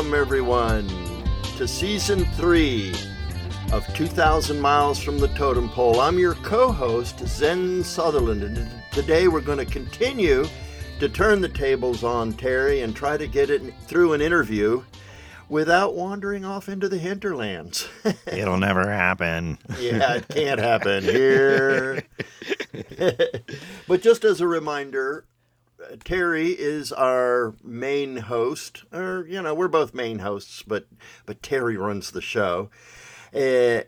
Welcome, everyone, to season three of 2,000 Miles from the Totem Pole. I'm your co host, Zen Sutherland, and today we're going to continue to turn the tables on Terry and try to get it through an interview without wandering off into the hinterlands. It'll never happen. yeah, it can't happen here. but just as a reminder, Terry is our main host, or you know, we're both main hosts, but but Terry runs the show. Uh,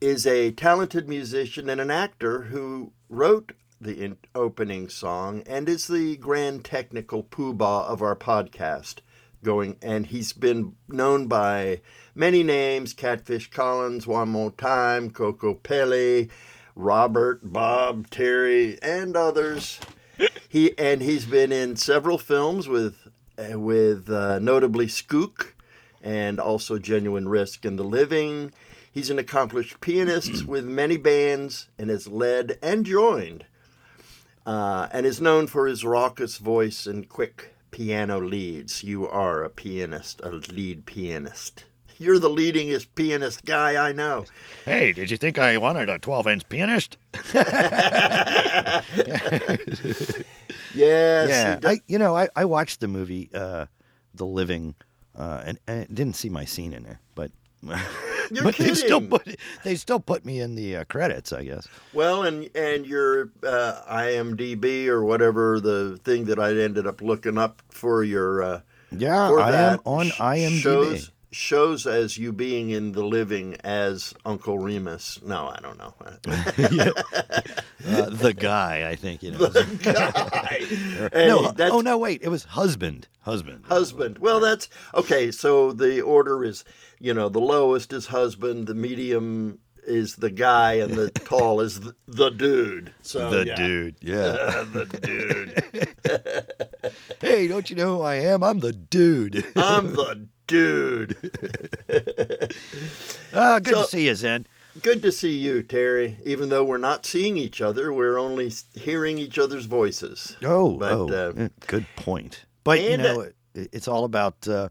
is a talented musician and an actor who wrote the in- opening song and is the grand technical poobah of our podcast going and he's been known by many names catfish collins one more time Kokopelli robert bob terry and others he and he's been in several films with uh, with uh, notably skook and also genuine risk and the living he's an accomplished pianist with many bands and has led and joined uh, and is known for his raucous voice and quick piano leads. You are a pianist, a lead pianist. You're the leadingest pianist guy I know. Hey, did you think I wanted a 12 inch pianist? yes. Yeah. I, you know, I, I watched the movie uh, The Living uh, and, and didn't see my scene in there, but. You're but kidding. they still put they still put me in the uh, credits, I guess. Well, and and your uh, IMDb or whatever the thing that I ended up looking up for your uh, Yeah, for I that am on IMDb. Shows, shows as you being in the living as Uncle Remus. No, I don't know. Yeah. Uh, the guy, I think you know. The Guy. No, that's- oh no, wait, it was husband, husband. husband. Well, that's okay. So the order is, you know, the lowest is husband, the medium is the guy, and the tall is the, the dude. So the yeah. dude, yeah. the dude. hey, don't you know who I am? I'm the dude. I'm the dude. Ah, good So- to see you, Zen. Good to see you, Terry. Even though we're not seeing each other, we're only hearing each other's voices. Oh, But, oh, uh, good point. But you know, uh, it, it's all about uh,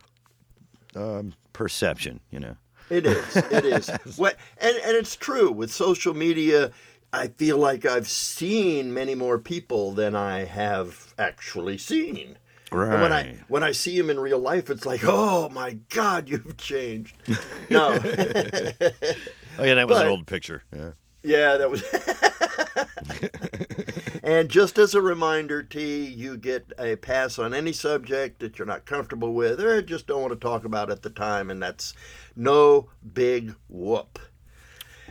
um, perception. You know. It is. It is. what, and, and it's true. With social media, I feel like I've seen many more people than I have actually seen. And when I when I see him in real life, it's like, oh my God, you've changed. No, Oh yeah, that was but- an old picture. Yeah. yeah, that was. and just as a reminder, T, you get a pass on any subject that you're not comfortable with or just don't want to talk about at the time, and that's no big whoop.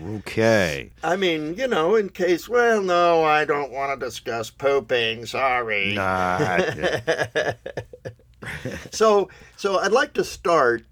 Okay. I mean, you know, in case, well, no, I don't want to discuss pooping. Sorry. Nah. So, so I'd like to start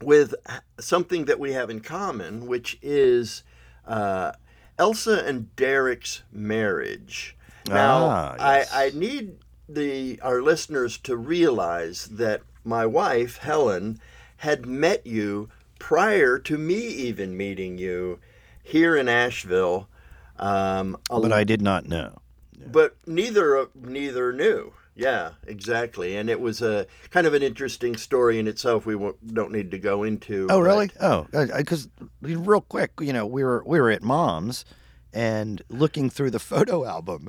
with something that we have in common, which is uh, Elsa and Derek's marriage. Now, Ah, yes. I, I need the our listeners to realize that my wife Helen had met you prior to me even meeting you here in Asheville. Um, but I did not know. but neither neither knew. Yeah, exactly. And it was a kind of an interesting story in itself. We won't, don't need to go into. Oh, really? Oh, because real quick, you know, we were we were at mom's and looking through the photo album.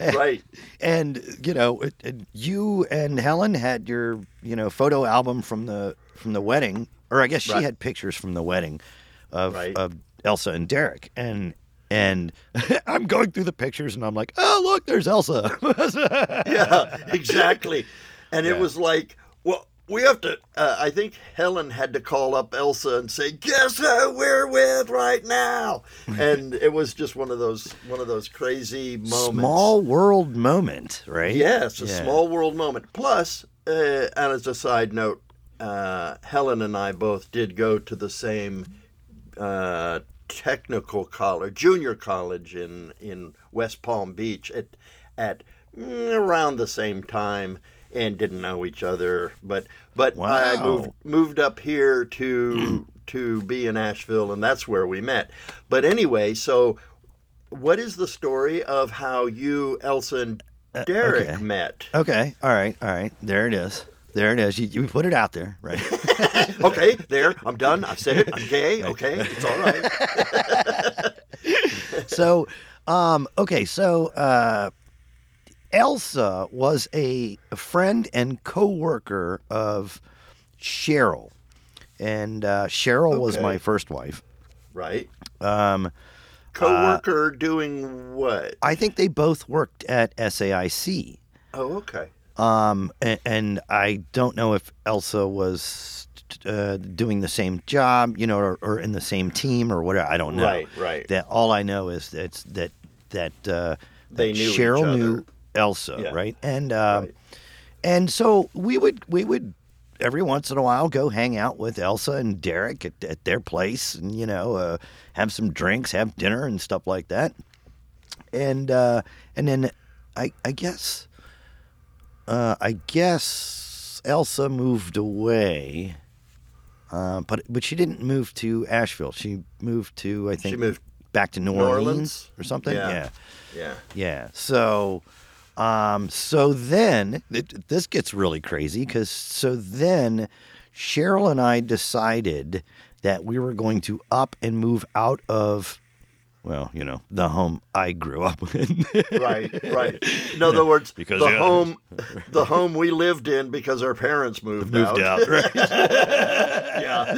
Right. And you know, it, it- you and Helen had your you know photo album from the from the wedding, or I guess she Right. had pictures from the wedding of Right. of Elsa and Derek, and and I'm going through the pictures and I'm like, oh look, there's Elsa. Yeah, exactly. And it was like, well, we have to. Uh, I think Helen had to call up Elsa and say, "Guess who we're with right now?" And it was just one of those one of those crazy moments. Small world moment, right? Yes, a Yeah. small world moment. Plus, uh, and as a side note, uh, Helen and I both did go to the same uh, technical college, junior college in in West Palm Beach at at mm, around the same time, and didn't know each other. But but I moved moved up here to to be in Asheville, and that's where we met. But anyway, so what is the story of how you, Elsa, and Derek okay. met? Okay. All right. All right. There it is. There it is. You, you put it out there, right? okay, there. I'm done. I've said it. I'm gay. Okay, it's all right. so, um, okay, so uh, Elsa was a friend and co-worker of Cheryl, and uh, Cheryl was my first wife. Right. Um, Coworker doing what? I think they both worked at SAIC. Oh, okay. Um, and, and I don't know if Elsa was uh, doing the same job, you know, or, or in the same team or whatever. I don't know. Right, right. That all I know is that that that uh, They that knew Cheryl knew Elsa, Yeah. right? And uh, Right. and so we would we would every once in a while go hang out with Elsa and Derek at, at their place, and you know, uh, have some drinks, have dinner, and stuff like that. And uh, and then I I guess uh, I guess Elsa moved away, uh, but but she didn't move to Asheville. She moved to I think She moved. back to New, New Orleans, Orleans? or something. Yeah. yeah. Yeah. Yeah. So, um, so then it, this gets really crazy because so then Cheryl and I decided that we were going to up and move out of, well, you know, the home I grew up in. Right. Right. In other words, Because, the yeah. home, the home we lived in because our parents moved, moved out, right? yeah.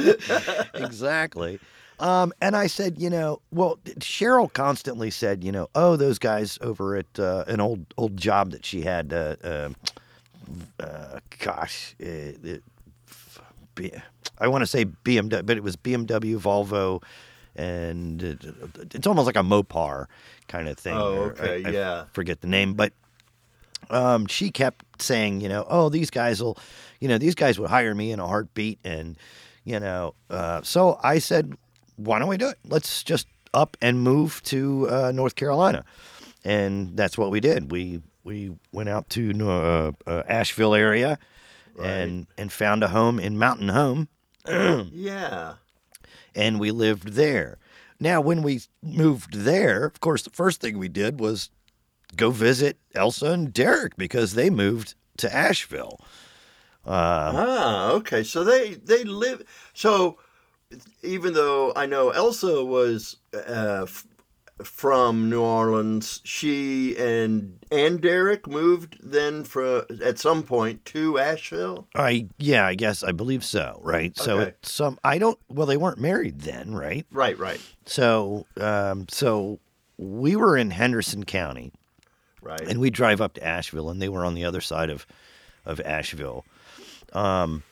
exactly. Um, and I said, you know, well, Cheryl constantly said, you know, oh, those guys over at uh, an old old job that she had, uh, uh, uh, gosh, it, it, B, I want to say BMW, but it was BMW, Volvo, and it, it's almost like a Mopar kind of thing. Oh, okay, I- I yeah. forget the name, but um, she kept saying, you know, oh, these guys will, you know, these guys would hire me in a heartbeat. And, you know, uh, so I said, why don't we do it? Let's just up and move to uh, North Carolina. And that's what we did. We, we went out to uh, uh, Asheville area and, and found a home in Mountain Home Yeah. And we lived there. Now, when we moved there, of course, the first thing we did was go visit Elsa and Derek because they moved to Asheville. Uh, Ah, okay. So they they live. So even though I know Elsa was uh, from New Orleans, she and and Derek moved then for at some point to Asheville. I yeah, I guess I believe so, right? So Okay. it's some I don't. Well, they weren't married then, right? Right. Right. So um, so we were in Henderson County, Right. and we drive up to Asheville, and they were on the other side of of Asheville. Um,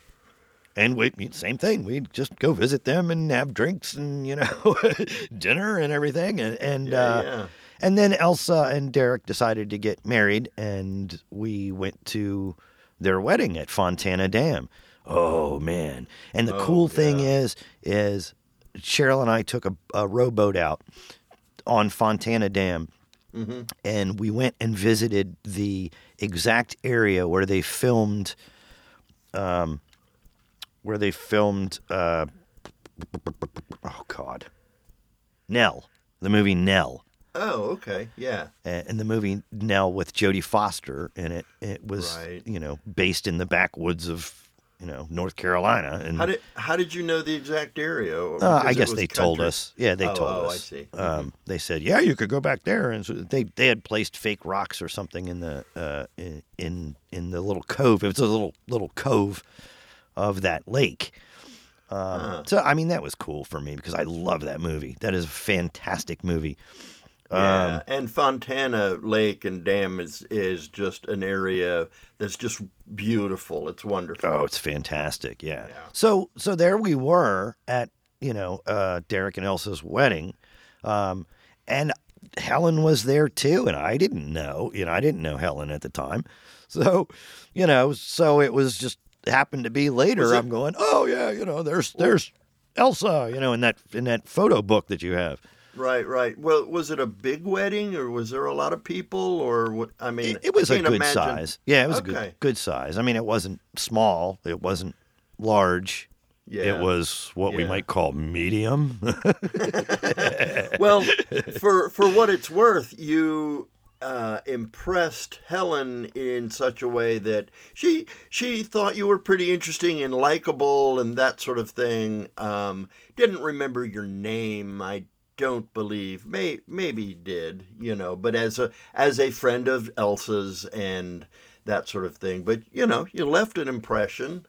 and we same thing. We'd just go visit them and have drinks and you know dinner and everything, and and Yeah, uh, yeah. and then Elsa and Derek decided to get married, and we went to their wedding at Fontana Dam. Oh man! And the Oh, cool thing is, is Cheryl and I took a, a rowboat out on Fontana Dam, Mm-hmm. and we went and visited the exact area where they filmed, um, where they filmed. Uh, oh God, Nell, the movie Nell. Oh, okay. Yeah. In the movie Nell with Jodie Foster in it, it was Right. you know based in the backwoods of you know North Carolina. And How did how did you know the exact area? Uh, I guess they told us. Yeah, they Oh, told oh, I us. see. Um, they said, yeah, you could go back there, and so they they had placed fake rocks or something in the uh, in in the little cove. It was a little little cove of that lake. Um, Huh. So I mean, that was cool for me because I love that movie. That is a fantastic movie. Yeah, Um, and Fontana Lake and Dam is is just an area that's just beautiful. It's wonderful. Oh, it's fantastic. Yeah. Yeah. So so there we were at, you know, uh Derek and Elsa's wedding. Um and Helen was there too and I didn't know, you know, I didn't know Helen at the time. So, you know, so it was just happened to be later I'm going, "Oh yeah, you know, there's there's Elsa, you know, in that in that photo book that you have." Right, right. Well, was it a big wedding, or was there a lot of people, or what? I mean, It, it was a good imagine- size. Yeah, it was a good good size. I mean, it wasn't small, it wasn't large. Yeah. It was what we might call medium. well, for for what it's worth, you uh, impressed Helen in such a way that she she thought you were pretty interesting and likable and that sort of thing. Um, didn't remember your name, I don't believe. May maybe did, you know, but as a as a friend of Elsa's and that sort of thing. But you know, you left an impression.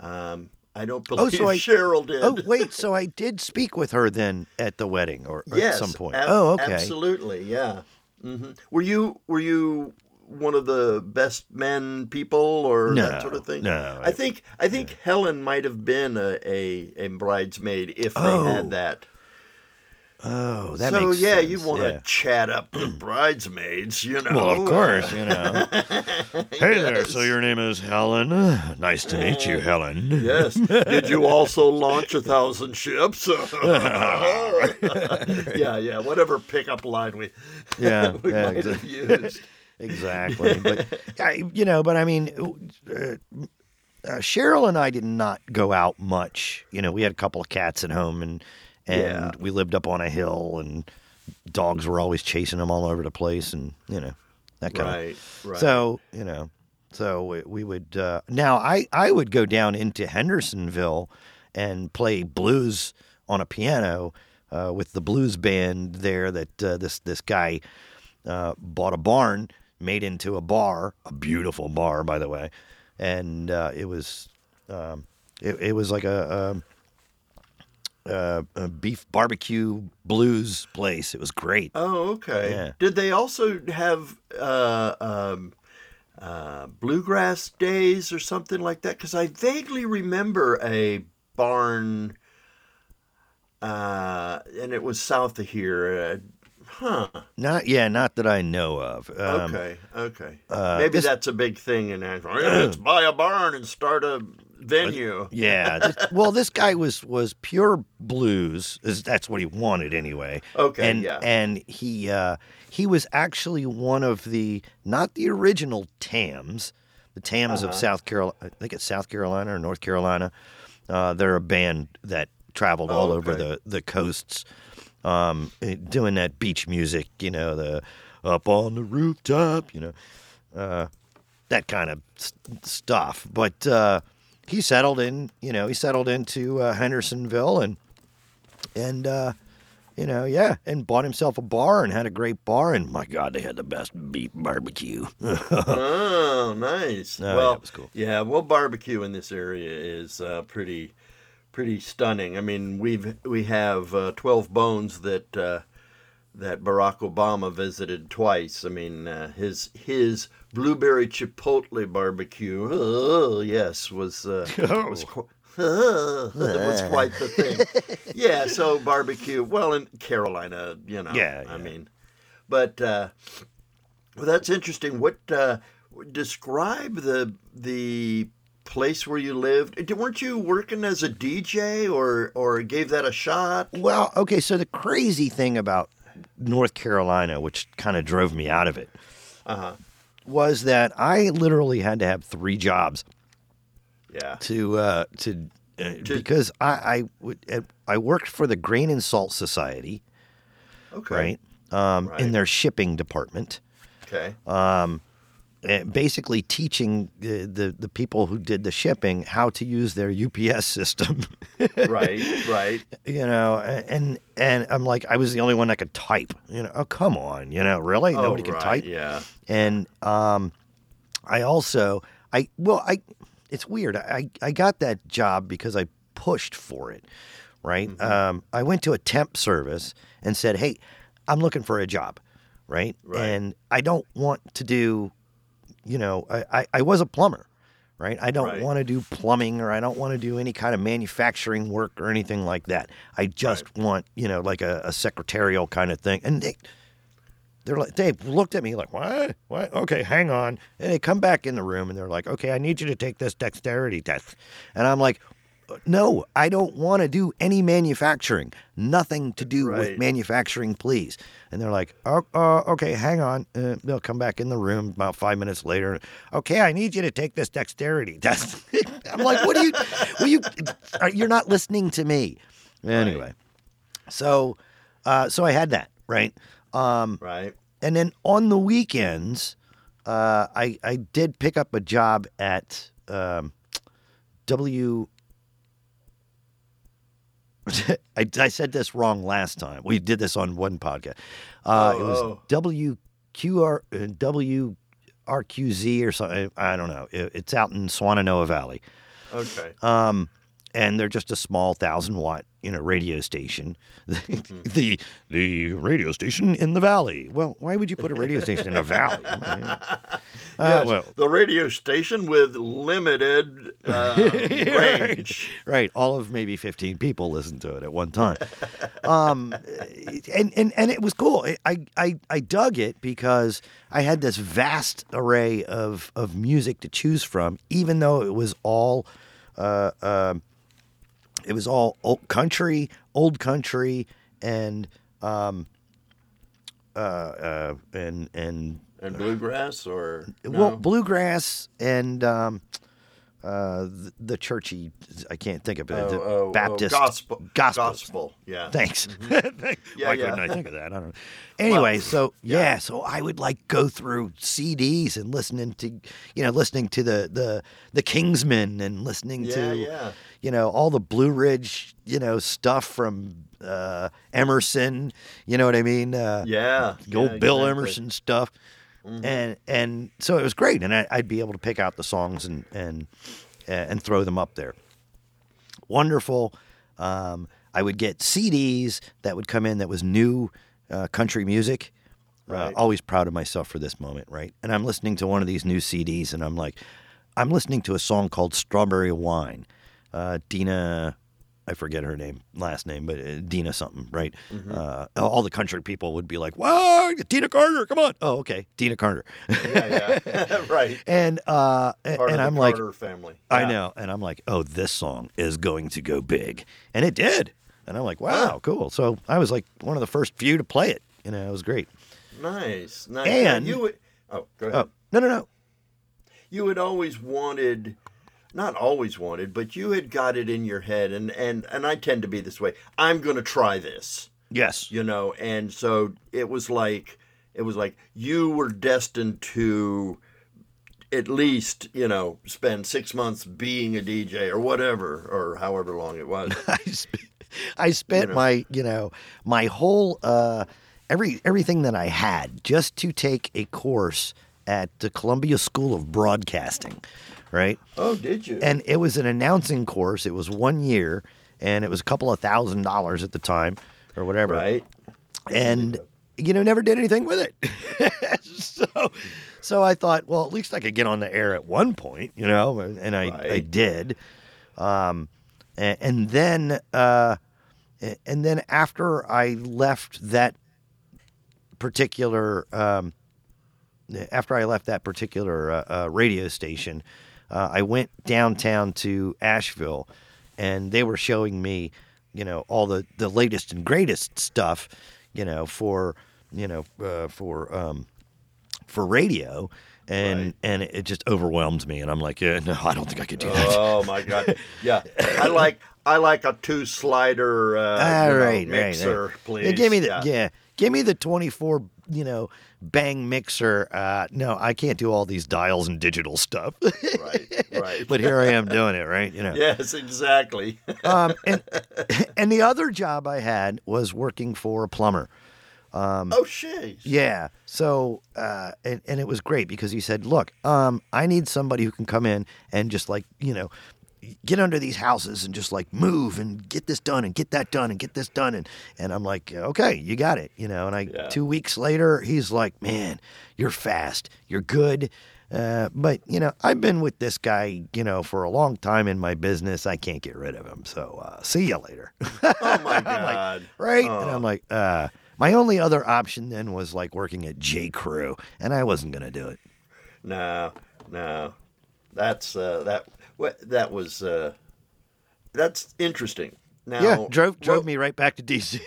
Um, I don't believe Oh, so I- Cheryl did. Oh wait, so I did speak with her then at the wedding or, or yes, at some point. ab- oh, okay. Absolutely, yeah. Hmm Were you were you one of the best men people or that sort of thing? no, I think I think Helen might have been a, a, a bridesmaid if they Oh, had that. Oh, that so yeah, sense. you want to yeah. chat up the bridesmaids, you know? Well, of course, you know. hey there, so your name is Helen. Nice to meet you, Helen. Yes. Did you also launch a thousand ships? yeah, yeah. Whatever pickup line we Yeah, we yeah, might have exactly. used. exactly. But I, you know, but I mean, uh, uh, Cheryl and I did not go out much. You know, we had a couple of cats at home, and and Yeah. we lived up on a hill, and dogs were always chasing them all over the place, and you know, that kind of. Right, right. So you know, so we, we would uh, now I I would go down into Hendersonville and play blues on a piano uh, with the blues band there that uh, this this guy uh, bought a barn made into a bar, a beautiful bar by the way, and uh, it was um, it, it was like a. Uh, a beef barbecue blues place. It was great. Oh, okay. Yeah. Did they also have uh, um, uh, bluegrass days or something like that? Because I vaguely remember a barn, uh, and it was south of here. Uh, huh. Not yeah, not that I know of. Um, Okay. Okay. uh, Maybe this- that's a big thing in Nashville. Let's buy a barn and start a venue. Yeah. this- well, this guy was was pure blues. is- That's what he wanted anyway. Okay, And yeah. and he uh, he was actually one of the not the original Tams, the Tams Uh-huh. of South Carolina. I think it's South Carolina or North Carolina. Uh, they're a band that traveled all Oh, over the the coasts, um, eh, doing that beach music. You know, the up on the rooftop. You know, uh, that kind of s- stuff. But uh, he settled in, you know, he settled into uh, Hendersonville and and uh, you know, yeah, and bought himself a bar and had a great bar. And my God, they had the best beef barbecue. oh, nice. Oh, yeah, well, was cool. Yeah, well, barbecue in this area is uh, pretty, pretty stunning. I mean, we've we have uh, Twelve Bones that uh, that Barack Obama visited twice. I mean, uh, his his blueberry chipotle barbecue. Oh, yes, was uh, was. Qu- was quite the thing. Yeah, so barbecue. Well, in Carolina, you know. Yeah, I mean, but uh, well, that's interesting. What uh, describe the the place where you lived? Weren't you working as a DJ or or gave that a shot? well, okay, so the crazy thing about North Carolina, which kind of drove me out of it, Uh-huh. was that I literally had to have three jobs Yeah. to uh, to, uh, because I I, would, I worked for the Grain and Salt Society, Okay. right? Um, Right. In their shipping department, Okay. uh, basically teaching the, the the people who did the shipping how to use their UPS system. right. Right. you know, and and I'm like, I was the only one that could type. You know, oh come on, you know, really? Nobody oh, can right. type. Yeah. And um, I also, I well, I it's weird. I I got that job because I pushed for it, right? Mm-hmm. Um, I went to a temp service and said, "Hey, I'm looking for a job," right? Right. And I don't want to do, you know, I I, I was a plumber. Right, I don't Right. want to do plumbing or I don't want to do any kind of manufacturing work or anything like that. I just want, you know, like a, a secretarial kind of thing. And they, they're like they looked at me like what what okay hang on and they come back in the room and they're like okay i need you to take this dexterity test and i'm like no i don't want to do any manufacturing. Nothing to do with manufacturing please. And they're like oh, uh, okay hang on. Uh, they'll come back in the room about five minutes later. Okay i need you to take this dexterity test. I'm like what are you will you are- you're not listening to me. Anyway so uh, so i had that right? Um, Right. and then on the weekends, uh, I I did pick up a job at um, W. I, I said this wrong last time. We did this on one podcast. Uh, Oh, it was oh. WQR uh, WRQZ or something. I don't know. It, it's out in Swannanoa Valley. Okay. Um, and they're just a small thousand watt, you know, radio station. the the radio station in the valley. Well, why would you put a radio station in a valley? Uh, Yes, well, the radio station with limited uh, range. right. All of maybe 15 people listened to it at one time. Um, and, and, and it was cool. I, I, I dug it because I had this vast array of, of music to choose from, even though it was all, uh, um it was all old country, old country, and, um, uh, uh, and, and, And bluegrass or well, bluegrass and um, uh, the, the churchy. I can't think of it. Oh, the oh, oh, Baptist gospel. gospel. Gospel. Yeah. Thanks. Yeah, Why yeah. couldn't I think of that? I don't know. Anyway, Well, so yeah. yeah. so I would like go through CDs and listening to, you know, listening to the the the Kingsmen and listening Yeah, to, yeah. you know, all the Blue Ridge, you know, stuff from uh, Emerson. You know what I mean? Uh, Yeah. the old Bill exactly. Emerson stuff, Mhm. and and so it was great, and I, I'd be able to pick out the songs and and and throw them up there. Wonderful. Um, I would get CDs that would come in that was new uh, country music. Uh, always proud of myself for this moment, right? And I'm listening to one of these new CDs, and I'm like, I'm listening to a song called "Strawberry Wine." Uh, Deana, I forget her name, last name, but uh, Deana something, right? Mm-hmm. Uh, all the country people would be like, "Wow, Deana Carter, come on!" Oh, okay, Deana Carter. Yeah, yeah. right. and uh, Part and I'm like, Carter family. I Yeah. know, and I'm like, oh, this song is going to go big, and it did. And I'm like, wow, cool. So I was like one of the first few to play it. You know, it was great. Nice. Nice. And- you would, oh, go ahead. Oh no, no, no. you had always wanted not always wanted but you had got it in your head and and and i tend to be this way. I'm going to try this. Yes, you know and so it was like it was like you were destined to at least you know spend six months being a dj or whatever or however long it was. I sp- I spent know. my you know my whole uh, every everything that I had just to take a course at the Columbia School of Broadcasting, right? oh did you and it was an announcing course. It was one year, and it was a couple of thousand dollars at the time, or whatever. right And you know, never did anything with it. so, so I thought, well, at least I could get on the air at one point, you know, and I I did. Um, and, and then uh, and then after I left that particular um, after I left that particular uh, uh, radio station, uh, I went downtown to Asheville, and they were showing me, you know, all the, the latest and greatest stuff, you know, for you know uh, for um, for radio, and Right. and it just overwhelms me, and I'm like, yeah, no, I don't think I could do that. oh my god yeah i like i like a two slider uh, Ah, you know, right, right, mixer right. please Yeah, give me the yeah. give me the 24, you know, bang mixer. Uh, no, I can't do all these dials and digital stuff. right right but here I am doing it, right? You know. yes exactly Um, and and the other job I had was working for a plumber. Um, oh shit Yeah. So uh, and and it was great because he said, "Look, um, I need somebody who can come in and just like you know." Get under these houses and just like move and get this done and get that done and get this done and and I'm like okay you got it you know and I Yeah. two weeks later he's like man you're fast you're good uh, but you know I've been with this guy you know for a long time in my business I can't get rid of him so uh, see you later oh my I'm like, god right? And Oh. I'm like, uh, my only other option then was like working at J. Crew, and I wasn't gonna do it. No, no, that's uh, that. What that was. Uh, that's interesting. Now, yeah, drove drove what- me right back to DC.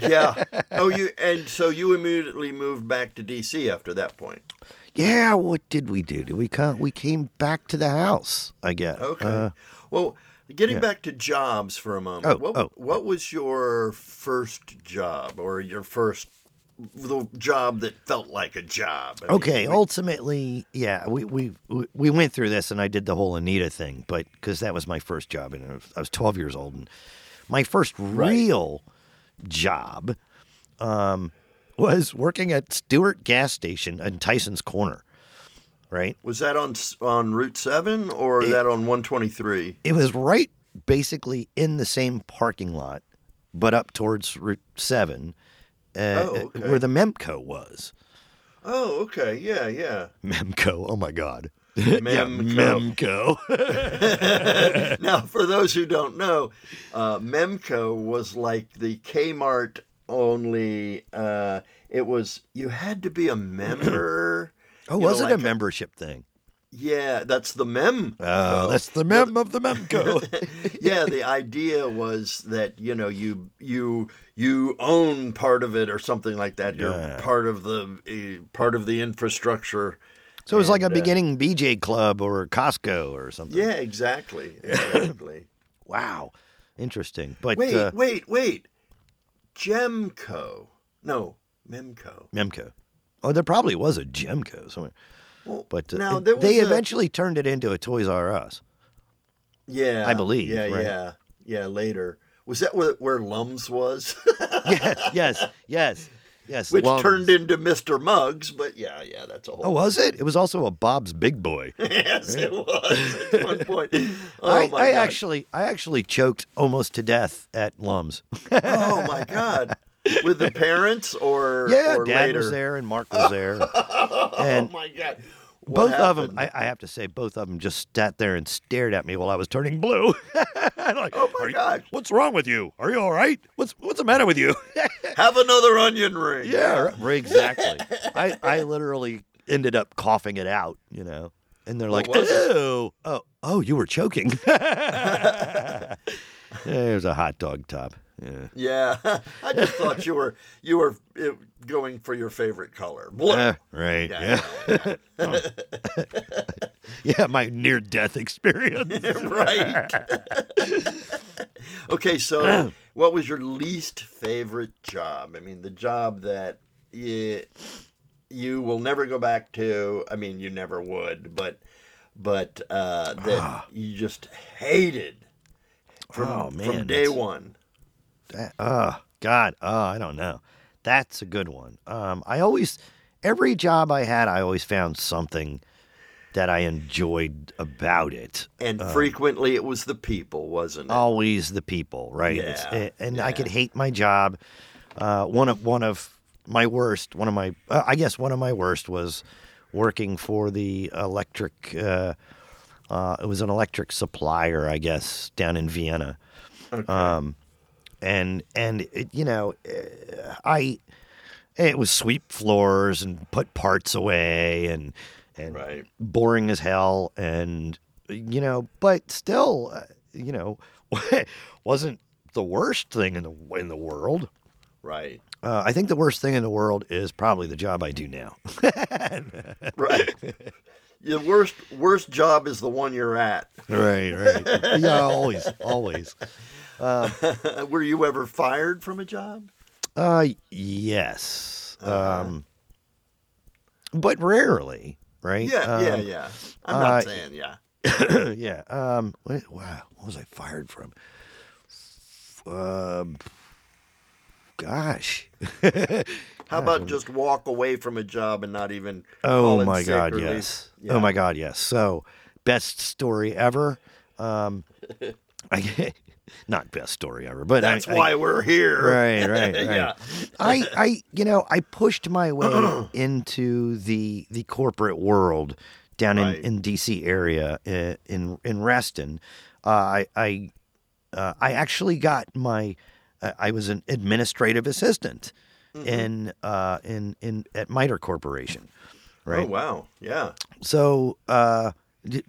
yeah. Oh, you and so you immediately moved back to DC after that point. yeah, what did we do? Did we come? We came back to the house. I guess. Okay. Uh, well, getting yeah. back to jobs for a moment. Oh, what, oh. what was your first job or your first the job that felt like a job. I Okay, we- ultimately, yeah, we, we we- we went through this, and I did the whole Anita thing, but because that was my first job, and I was, I was 12 years old, and my first real job um, was working at Stewart gas station in Tyson's Corner. Right, was that on on Route Seven or is that on one twenty three? it was right basically in the same parking lot, but up towards Route Seven, uh, Oh, okay. where the Memco was. Oh, okay, yeah, yeah. Memco, oh my God. Memco. Memco. now, for those who don't know, uh, Memco was like the Kmart only. Uh, it was you had to be a member. Oh, you know, was it like a membership thing? Yeah, that's the mem. Oh, that's the mem of the Memco. yeah, the idea was that you know you you you own part of it or something like that. You're part of the uh, part of the infrastructure. so it was like a uh, beginning BJ Club or Costco or something. Yeah, exactly, exactly. Wow. Interesting. But wait, uh, wait, wait. Gemco. No, Memco. Memco. Oh, there probably was a Gemco somewhere. Well, But uh, now they a- eventually turned it into a Toys R Us. yeah, I believe, Yeah, right? yeah, yeah. Later, was that where, where Lums was? yes, yes, yes, yes. Which Lums. turned into Mr. Muggs, but yeah, yeah, that's a whole. Oh, was it? It was also a Bob's Big Boy. yes, it was at one point. Oh I, my I god! actually, I actually choked almost to death at Lums. Oh my god! With the parents or yeah, or Dad later? was there and Mark was there, oh and oh my god! What both of them. I, I have to say, both of them just sat there and stared at me while I was turning blue. I'm like, Oh my "Are you- God. What's wrong with you? Are you all right? What's What's the matter with you? Have another onion ring. yeah, right, exactly. I I literally ended up coughing it out, you know. And they're like? "Ew, oh, oh, oh, you were choking." There's a hot dog top. Yeah. Yeah, I just thought you were you were uh, going for your favorite color. Blue. Uh, right. Yeah, Yeah. Yeah, my near death experience. right. okay, so what was your least favorite job? I mean, the job that you, you will never go back to. I mean, you never would, but but uh, that you just hated from, Oh, from man, day that's- one. That, oh God, oh I don't know. That's a good one. Um, I always, every job I had, I always found something that I enjoyed about it. And frequently, it was the people, wasn't it? Always the people, right? Yeah, eh, and I could hate my job. Uh, one of one of my worst, one of my, uh, I guess one of my worst was working for the electric. Uh, uh, it was an electric supplier, I guess, down in Vienna. Okay. Um, and and it, you know, uh, I it was sweep floors and put parts away and and Right. boring as hell and you know, but still, uh, you know, wasn't the worst thing in the in the world. right. Uh, I think the worst thing in the world is probably the job I do now. Right. Your worst worst job is the one you're at. right, right. Yeah, always, always. Were you ever fired from a job? Uh, yes. Uh-huh. Um, but rarely, right? Yeah, yeah, Um, yeah. I'm not uh, saying yeah. yeah. Um, what, wow, what was I fired from? Um, gosh. How about just walk away from a job and not even? Oh my God, yes. Yeah. Oh my God, yes. So, best story ever. Um, I, not best story ever, but That's I, why we're here. Right, right, right. Yeah. I, I, you know, I pushed my way into the the corporate world down Right. in, in DC area uh, in in Reston. Uh, I I uh, I actually got my uh, I was an administrative assistant Mm-hmm. in uh, in in at MITRE Corporation, right? Oh wow. Yeah. So uh,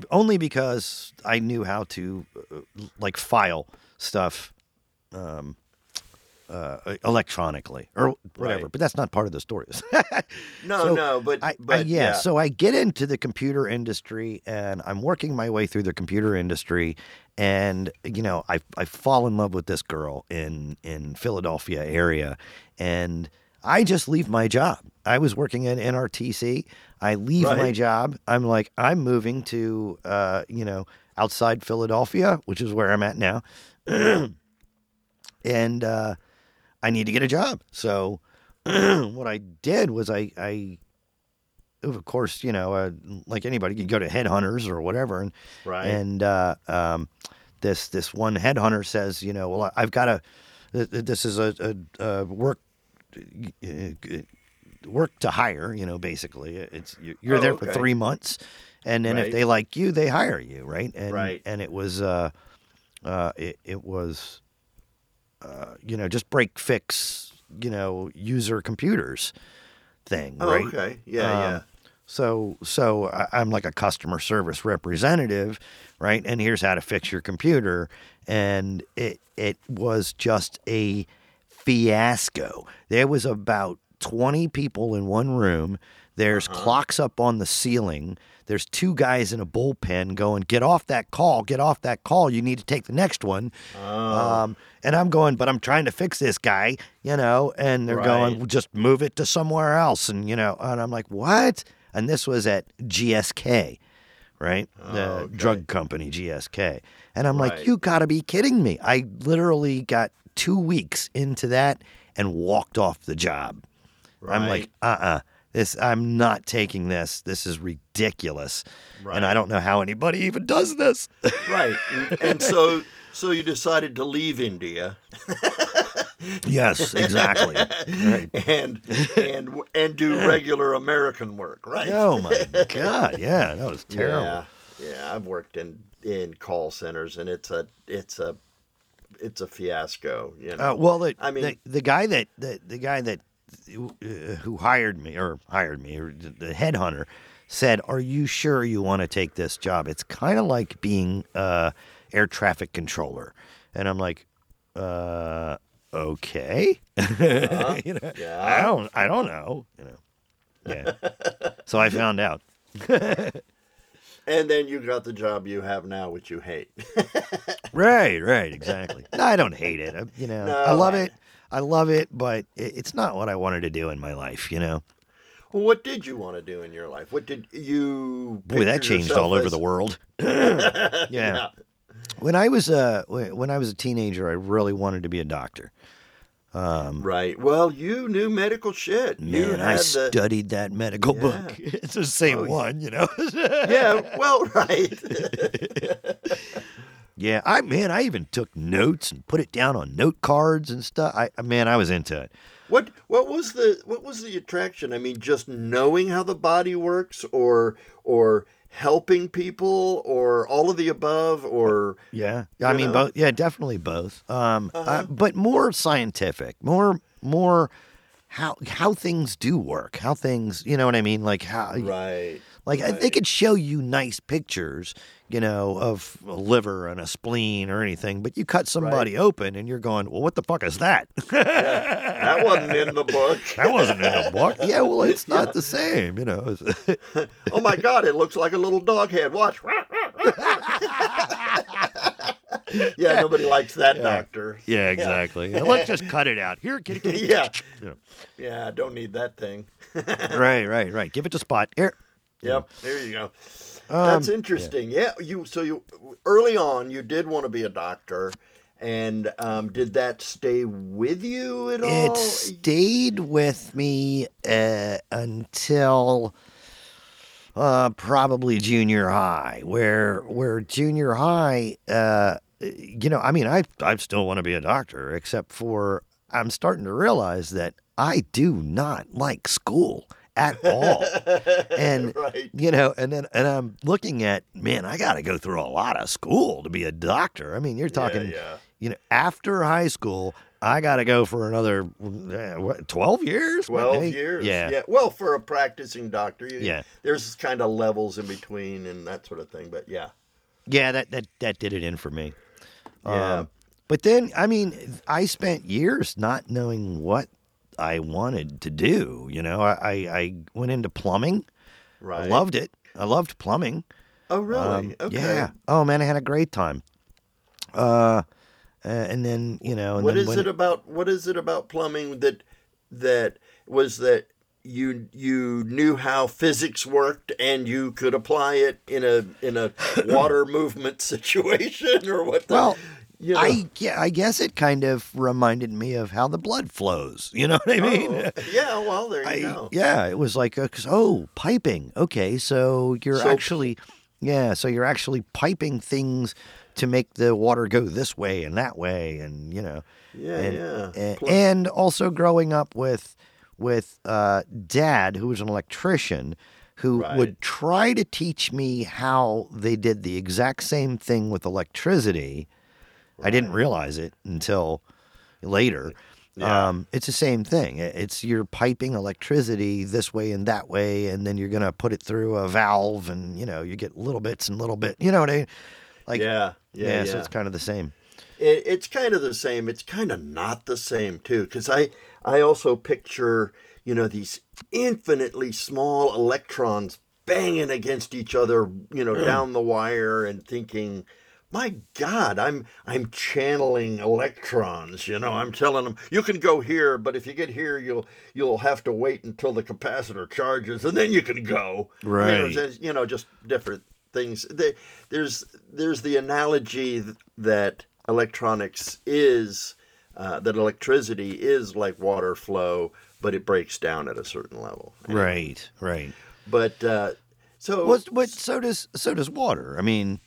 only because I knew how to uh, like file stuff um, uh, electronically or whatever. Right. But that's not part of the story. No, So, no, but I, I- but yeah, So I get into the computer industry, and I'm working my way through the computer industry, and you know, I I fall in love with this girl in in Philadelphia area, and I just leave my job. I was working at NRTC. I leave my job. I'm like, I'm moving to, uh, you know, outside Philadelphia, which is where I'm at now. and uh, I need to get a job. So what I did was I, I of course, you know, uh, like anybody, you go to headhunters or whatever, and Right. and uh, um, this this one headhunter says, you know, well, I've got a th- th- this is a, a, a work uh, work to hire, you know, basically, it's you- you're Oh, there for okay. three months, and then if they like you, they hire you, right? And Right. and it was uh, uh, it, it was uh, you know just break fix you know user computers thing, oh, right? okay. Yeah, Um, So, so I- I'm like a customer service representative, right? And here's how to fix your computer, and it it was just a fiasco. There was about 20 people in one room. There's clocks up on the ceiling. There's two guys in a bullpen going, "Get off that call! Get off that call! You need to take the next one." Um, and I'm going, but I'm trying to fix this guy, you know. And they're going, well, just move it to somewhere else, and you know. And I'm like, what? And this was at GSK, right? The Oh, okay. drug company GSK. And I'm like, you got to be kidding me! I literally got two weeks into that and walked off the job. I'm like, Right. uh uh This I'm not taking this. This is ridiculous. And I don't know how anybody even does this. right. And, and so, so you decided to leave India yes, exactly. Right. and and and do regular American work, right? Oh my god, yeah, that was terrible. Yeah, yeah. I've worked in in call centers, and it's a it's a it's a fiasco. You know. Uh, well, the, I mean- the the guy that the, the guy that who hired me or hired me or the headhunter said, "Are you sure you want to take this job? It's kind of like being uh, air traffic controller." And I'm like, "Uh, okay." you know, Yeah. I don't I don't know. You know, yeah. so I found out. and then you got the job you have now, which you hate. Right, right, exactly. No, I don't hate it. I, you know, No, I love it. I love it, but it, it's not what I wanted to do in my life. You know, well, what did you want to do in your life? What did you? boy, that changed all over the world. yeah. Yeah. When I was uh, wh- when I was a teenager, I really wanted to be a doctor. Right. Well, you knew medical shit. you Man, I the. studied that medical book. It's the same Oh, yeah. one, you know. yeah. Well, right. Yeah, I man, I even took notes and put it down on note cards and stuff. I man, I was into it. What what was the what was the attraction? I mean, just knowing how the body works, or or helping people, or all of the above, or Yeah, I mean know? both. Yeah, definitely both. Um, uh, Uh-huh. but more scientific, more more how how things do work, how things, you know what I mean? Like how, right. Like I- they could show you nice pictures, you know, of a liver and a spleen or anything, but you cut somebody open and you're going, well, what the fuck is that? That wasn't in the book. that wasn't in the book. Yeah, well, it's not the same, you know. Oh my God! It looks like a little dog head. Watch. yeah, nobody likes that doctor. yeah, exactly. Let's just cut it out. Here, kitty, kitty. Yeah. Yeah. Yeah, don't need that thing. Right, right, right. Give it to Spot. Here. Yep, there you go. Um, That's interesting. Yeah. you so you early on you did want to be a doctor, and um, did that stay with you at all? It stayed with me uh, until uh, probably junior high, where where junior high, uh, you know, I mean, I I still want to be a doctor, except for I'm starting to realize that I do not like school at all, and right. you know, and then and I'm looking at man, I got to go through a lot of school to be a doctor. I mean, you're talking yeah. you know, after high school, I got to go for another uh, what, 12 years? Twelve hey? years. Yeah. Yeah. Well, for a practicing doctor, you, Yeah. There's kind of levels in between and that sort of thing. But yeah. Yeah, that, that, that did it in for me. Yeah. Um, but then, I mean, I spent years not knowing what I wanted to do. You know, I, I, I went into plumbing. Right. I loved it. I loved plumbing. Oh, really? Um, okay. Yeah. Oh, man, I had a great time. Uh, uh, and then, you know, and What is it about? What is it about plumbing that that was that you you knew how physics worked and you could apply it in a in a water movement situation or what? The, Well, know, I yeah, I guess it kind of reminded me of how the blood flows. You know what I mean? oh, yeah. Well, there you I, go. yeah, it was like, uh 'cause oh, piping. Okay, so you're So- actually, yeah, so you're actually piping things to make the water go this way and that way, and you know, Yeah, and, yeah. and, and also growing up with with uh, dad, who was an electrician, who Right. would try to teach me how they did the exact same thing with electricity. I didn't realize it until later. Yeah. Um, it's the same thing. It's you're piping electricity this way and that way, and then you're gonna put it through a valve, and you know you get little bits and little bit. You know what I mean? Like yeah, yeah, yeah. so it's kind of the same. It, it's kind of the same. It's kind of not the same too, because I I also picture you know these infinitely small electrons banging against each other, you know, down the wire, and thinking, my God, I'm I'm channeling electrons. You know, I'm telling them you can go here, but if you get here, you'll you'll have to wait until the capacitor charges, and then you can go. You know, Right. you know, just different things. There's there's the analogy that electronics is uh, that electricity is like water flow, but it breaks down at a certain level. Right, right. But uh, so Well, but so does so does water. I mean,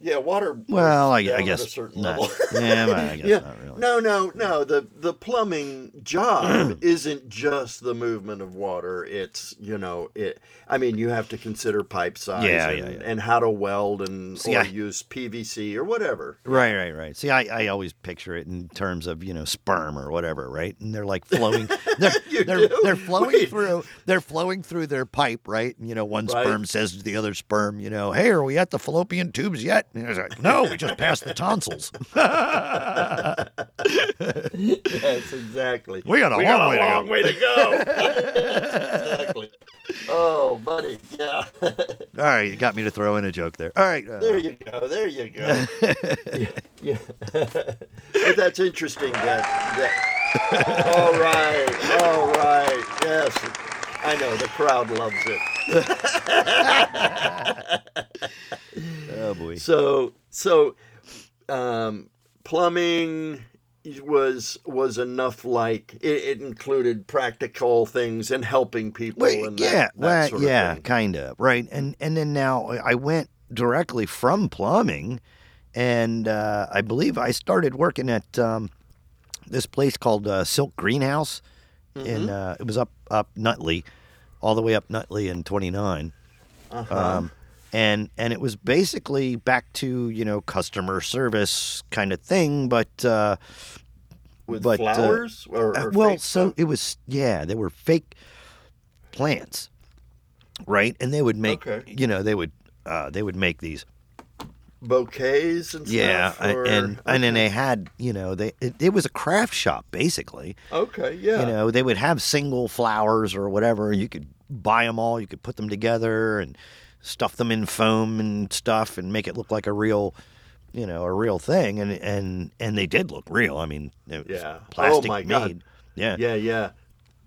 yeah, water. well, I, I guess at a certain not. level. yeah, well, I guess yeah. not really. No, no, no. The the plumbing job isn't just the movement of water. It's you know it. I mean, you have to consider pipe size Yeah, and, yeah, yeah. and how to weld and See, or I- use PVC or whatever. Right, right, right. See, I, I always picture it in terms of you know sperm or whatever, right? And they're like flowing, they're they're, they're flowing Wait. through, they're flowing through their pipe, right? And you know, one Right. sperm says to the other sperm, you know, hey, are we at the fallopian tubes yet? And he's like, no, we just passed the tonsils. yes, exactly. We got a long way to long go. way to go. exactly. Oh, buddy. Yeah. All right, you got me to throw in a joke there. All right, uh, There you go. There you go. yeah. yeah. but that's interesting. That. that all right. All right. Yes. I know the crowd loves it. oh boy. So so um, plumbing was was enough like it, it included practical things and helping people Well, and yeah, that, that well, of yeah, thing. kind of right. And and then now I went directly from plumbing, and uh, I believe I started working at um, this place called uh, Silk Greenhouse, Mm-hmm. and uh, it was up up Nutley, all the way up Nutley in twenty nine. Uh-huh. Um, and and it was basically back to you know customer service kind of thing, but uh, With but, uh, flowers or, uh, or well, fake so it was yeah, they were fake plants, right? And they would make Okay. you know they would uh, they would make these bouquets and yeah, stuff. or- and and then they had you know they it, it was a craft shop basically. okay, yeah, You know they would have single flowers or whatever. You could buy them all. You could put them together and stuff them in foam and stuff and make it look like a real. You know, a real thing, and and and they did look real. I mean, it was Yeah. Oh, plastic my God. made. Yeah, yeah, yeah.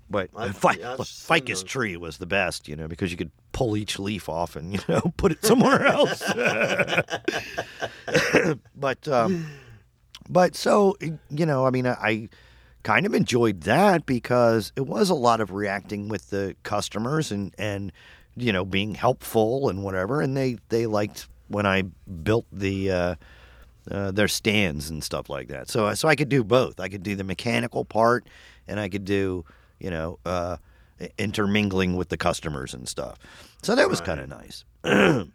But I've- fi- yeah, I've look, seen ficus those. tree was the best, you know, because you could pull each leaf off and you know put it somewhere else. but um, but so you know, I mean, I, I kind of enjoyed that because it was a lot of reacting with the customers and and you know being helpful and whatever, and they they liked when I built the. Uh, uh, their stands and stuff like that. So so I could do both. I could do the mechanical part, and I could do you know uh, intermingling with the customers and stuff. So that was Right. kind of nice.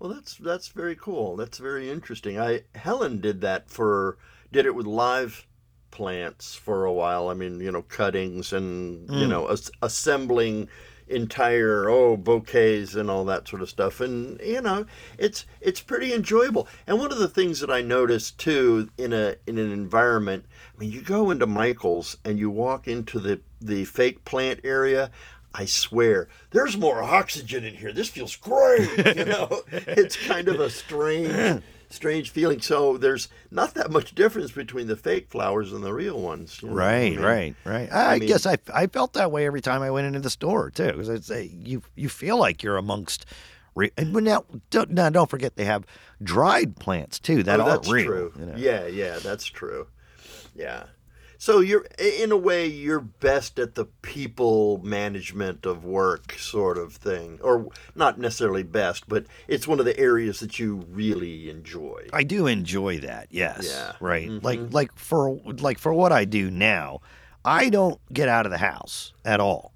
Well, that's that's very cool. That's very interesting. I Helen did that for did it with live plants for a while. I mean, you know, cuttings and you Mm. know, as, assembling entire oh bouquets and all that sort of stuff. And you know, it's it's pretty enjoyable. And one of the things that I noticed too in a in an environment, I mean, you go into Michael's and you walk into the the fake plant area. I swear, there's more oxygen in here. This feels great. You know, it's kind of a strange, strange feeling. So there's not that much difference between the fake flowers and the real ones. you know? I Right, mean, right, right. I, I mean- guess I, I felt that way every time I went into the store too, because it's a, you you feel like you're amongst. Re- and now don't now don't forget they have dried plants too that oh, aren't that's real. true. you know. Yeah, yeah, that's true. Yeah. So you're in a way you're best at the people management of work sort of thing, or not necessarily best, but it's one of the areas that you really enjoy. I do enjoy that. Yes. Yeah. Right. Mm-hmm. Like like for like for what I do now, I don't get out of the house at all.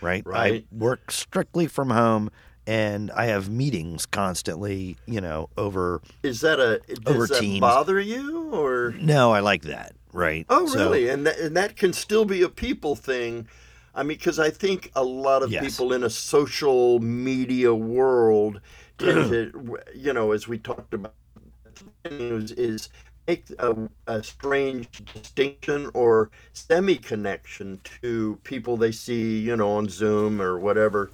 Right. Right. I work strictly from home, and I have meetings constantly. You know, over. Is that a Over does that Teams. bother you or? No, I like that. Right. Oh, So- really? and that, and that can still be a people thing. I mean, because I think a lot of Yes. people in a social media world tend to, you know, as we talked about, is, is make a, a strange distinction or semi connection to people they see, you know, on Zoom or whatever.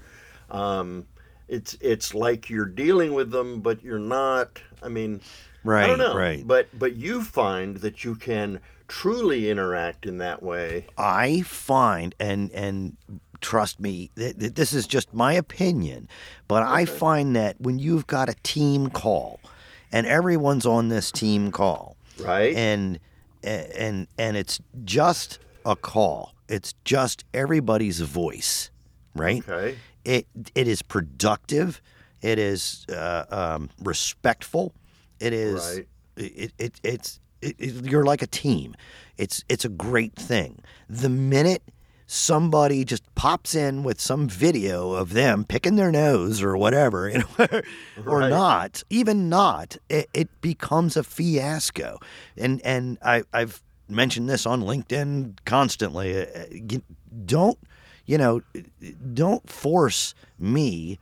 Um, it's it's like you're dealing with them, but you're not. I mean, Right. I don't know. Right. But but you find that you can truly interact in that way. I find and and trust me, th- th- this is just my opinion, but I find that when you've got a team call and everyone's on this team call Right? and and and it's just a call. It's just everybody's voice, right? okay. It it is productive. It is uh, um, respectful. It is. Right. It, it it's it, it- you're like a team. It's it's a great thing. The minute somebody just pops in with some video of them picking their nose or whatever, you know, or Right. not, even not, it, it becomes a fiasco. And and I I've mentioned this on LinkedIn constantly. Uh, Don't you know? Don't force me.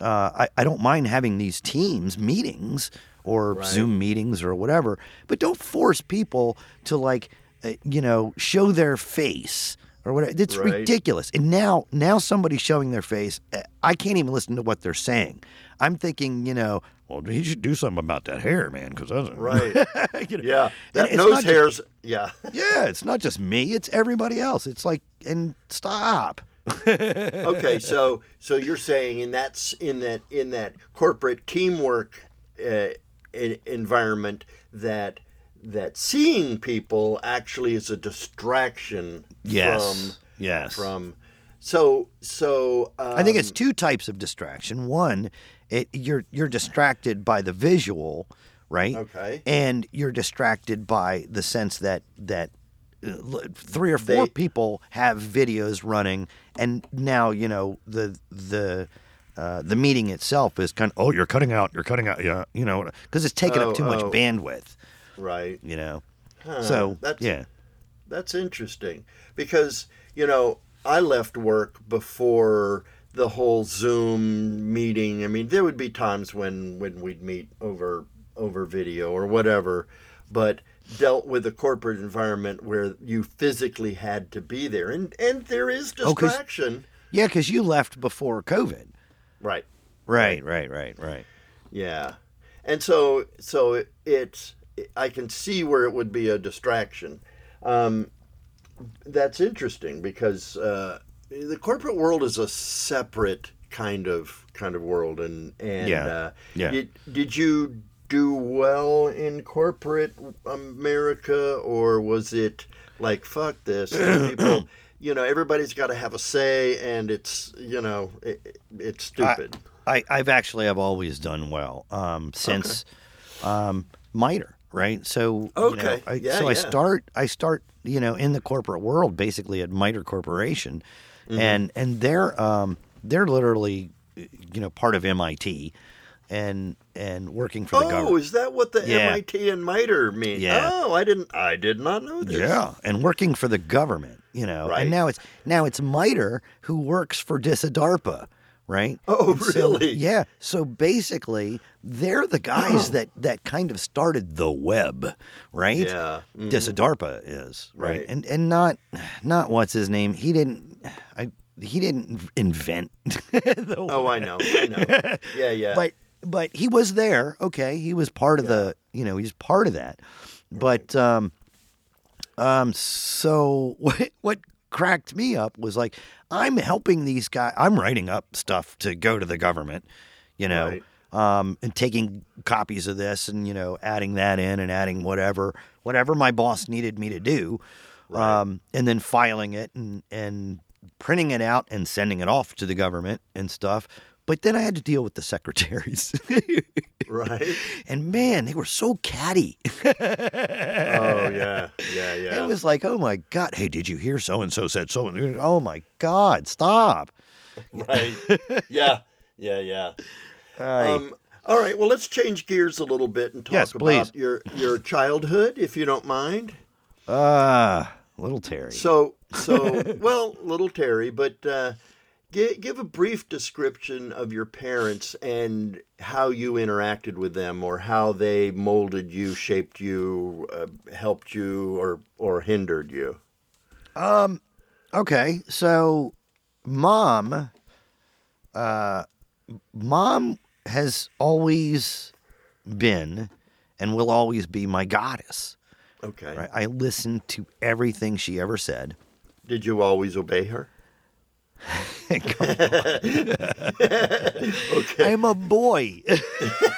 Uh, I, I don't mind having these teams meetings or Right. Zoom meetings or whatever, but don't force people to like, uh, you know, show their face or whatever. It's Right. ridiculous. And now, now somebody's showing their face. uh, I can't even listen to what they're saying. I'm thinking, you know, well, he should do something about that hair, man, because that's Right. you know, Yeah. That nose not just- hairs. yeah. yeah, it's not just me; it's everybody else. It's like, and stop. okay. So so you're saying in that s- in that in that corporate teamwork uh, environment that that seeing people actually is a distraction Yes, yes. from from. So so um, I think it's two types of distraction. One, it, you're you're distracted by the visual, right? Okay. And you're distracted by the sense that that uh, three or four They- people have videos running, and now you know the the. Uh, the meeting itself is kind of oh you're cutting out you're cutting out yeah you know because it's taking Oh, up too much oh. bandwidth right. you know Huh, so that's, yeah That's interesting because, you know, I left work before the whole Zoom meeting. I mean, there would be times when when we'd meet over over video or whatever, but dealt with a corporate environment where you physically had to be there. And and there is Oh, distraction. yeah because you left before covid Right. right right right right Yeah. And so so it, it's I can see where it would be a distraction. Um, that's interesting because uh, the corporate world is a separate kind of kind of world and and Yeah. uh, Yeah. Did, did you do well in corporate America or was it like fuck this people you know everybody's got to have a say and it's you know it, it's stupid I, I've actually i've always done well um, since um, MITRE, right? So you know, Okay. I, Yeah, so I start I start you know in the corporate world basically at MITRE Corporation, Mm-hmm. and and they're um, they're literally you know part of MIT, and and working for the Oh, government. Oh, is that what the Yeah. MIT and MITRE mean? Yeah. Oh, I didn't. I did not know this. Yeah, and working for the government, you know, Right. and now it's now it's MITRE who works for DISADARPA, right? Oh, And so- really? yeah. So basically, they're the guys that that kind of started the web, right? Yeah. mhm. DISADARPA is right, Right. and and not not what's his name. He didn't. I he didn't invent. the Oh, I know. I know. Yeah, yeah. but but he was there. Okay, he was part of the. You know, he's part of that. But um, um, so what? What cracked me up was like I'm helping these guys. I'm writing up stuff to go to the government. You know. Right. Um, and taking copies of this and you know adding that in and adding whatever whatever my boss needed me to do um, and then filing it and, and printing it out and sending it off to the government and stuff. But then I had to deal with the secretaries. Right. and man, they were so catty. Oh yeah. Yeah. Yeah. It was like, oh my God, hey, did you hear so and so said so? and Oh my God, stop. right. Yeah. Yeah. Yeah. Um, all right. Well, let's change gears a little bit and talk Yes, about your your childhood, if you don't mind. Ah, little Terry. So, so well, little Terry, but uh, give give a brief description of your parents and how you interacted with them, or how they molded you, shaped you, uh, helped you, or or hindered you. Um. Okay, so mom, uh, mom has always been and will always be my goddess. Okay. Right? I listen to everything she ever said. Did you always obey her? I'm a boy.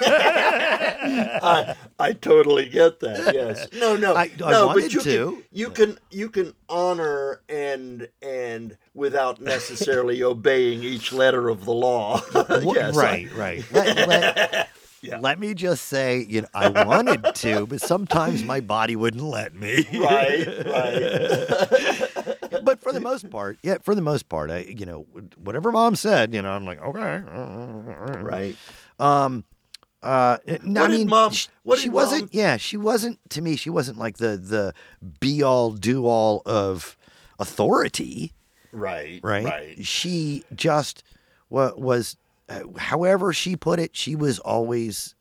I, I totally get that. Yes. No, no, I- I no. but you to. can you can you can honor and and without necessarily obeying each letter of the law. yes. I- right, right. Let, let- Yeah. let me just say, you know, I wanted to, but sometimes my body wouldn't let me. right. Right. The most part, yeah, for the most part, I, you know, whatever mom said, you know, I'm like, okay, Right. Um, uh, no, What I did mean, mom- sh- what she did wasn't. mom- Yeah, she wasn't. To me, she wasn't like the the be all do all of authority. Right. Right. Right. She just wa- was. Uh, however she put it, she was always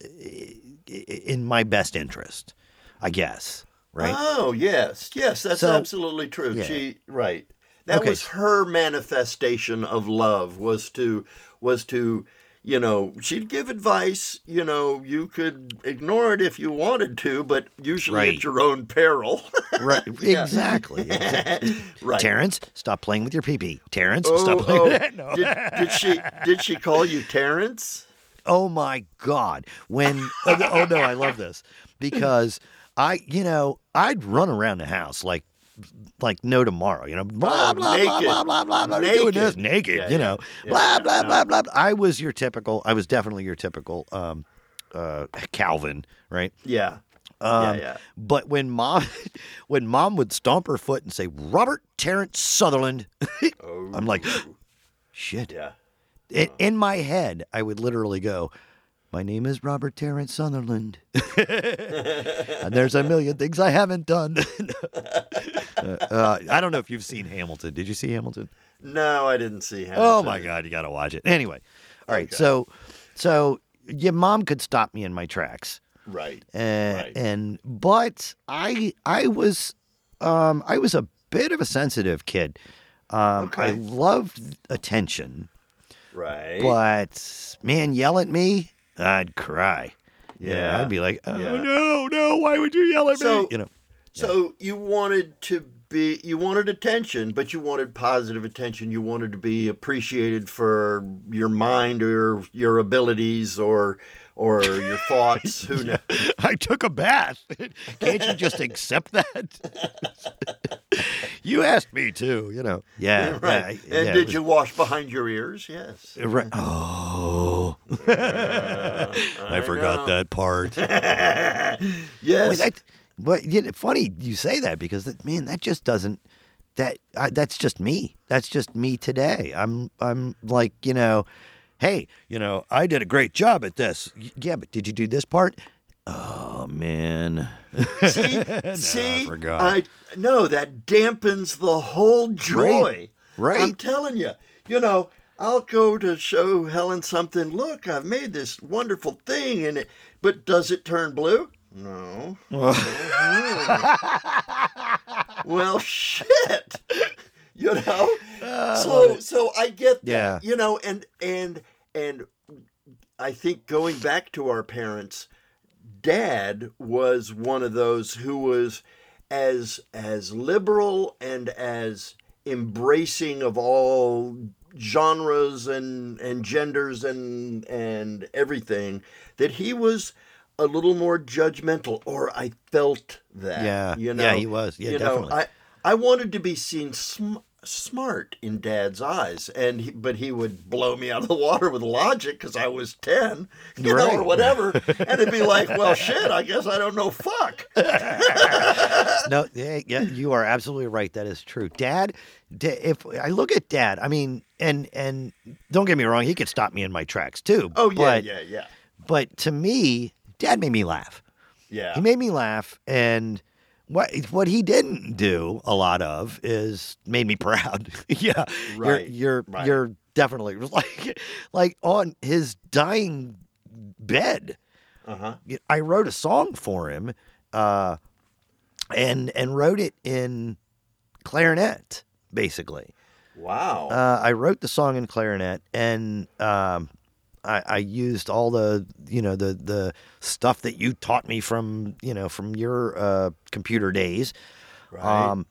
in my best interest, I guess. Right. Oh yes, yes, that's So- absolutely true. yeah. She right. That Okay. was her manifestation of love was to was to you know she'd give advice you know you could ignore it if you wanted to but usually Right. at your own peril right. Yeah. Exactly. exactly. right Terrence, stop playing with your pee pee. Terrence, oh, stop oh. playing oh, with that. No. did, did she did she call you Terrence Oh my God. When, oh, oh no, I love this because I, you know, I'd run around the house like, like no tomorrow, you know, blah, Oh, blah, blah, naked. blah, blah, blah, blah, doing this Naked. naked, Yeah, you know, Yeah, blah, blah, no. blah, blah. I was your typical, I was definitely your typical, um, uh, Calvin, right? yeah Um, yeah yeah But when mom, when mom would stomp her foot and say, Robert Terrence Sutherland, oh, I'm like, shit. yeah in my head, I would literally go, "My name is Robert Terrence Sutherland, and there's a million things I haven't done." uh, uh, I don't know if you've seen Hamilton. Did you see Hamilton? no I didn't see him Oh my God, you got to watch it. Anyway, all right. Okay. So, so your mom could stop me in my tracks, right uh, Right. and but I, I was, um, I was a bit of a sensitive kid. Um, I loved attention. right But man, yell at me, I'd cry. Yeah, Yeah. I'd be like, oh Yeah. no, no, why would you yell at So- me? You know, So you wanted to be, you wanted attention, but you wanted positive attention. You wanted to be appreciated for your mind or your abilities or or your thoughts. Who knows? I took a bath. Can't you just accept that? you asked me to, you know. Yeah, Right. yeah, and yeah, did was- you wash behind your ears? Yes. Right. Oh, I, forgot that part. that. Wait, yes. that, but you know, funny you say that because that, man, that just doesn't. That I, that's just me. That's just me today. I'm I'm like you know, hey, you know, I did a great job at this. Yeah, but did you do this part? Oh man, see, I see, forgot. I no, that dampens the whole joy. Right. right. I'm telling you. You know, I'll go to show Helen something. Look, I've made this wonderful thing, and it. But does it turn blue? No. well, shit. You know. Oh, so so I get that. Yeah. You know, and and and I think going back to our parents, dad was one of those who was as as liberal and as embracing of all genres and and genders and and everything that he was a little more judgmental or I felt that Yeah. you know Yeah, he was. Yeah, you know, definitely. I I wanted to be seen sm- smart in dad's eyes and he, but he would blow me out of the water with logic cuz I was 10 you know or whatever and it'd be like well shit I guess I don't know fuck no, yeah, yeah, you are absolutely right. That is true. Dad, da- if I look at Dad, I mean, and and don't get me wrong, he could stop me in my tracks too. oh yeah but, yeah yeah But to me, Dad made me laugh. yeah He made me laugh, and what what he didn't do a lot of is made me proud. yeah, Right, You're you're right. you're definitely like like on his dying bed. uh-huh I wrote a song for him, uh, and and wrote it in clarinet, basically. wow Uh, I wrote the song in clarinet, and um, I, I used all the you know the the stuff that you taught me from you know from your uh, computer days. right Um,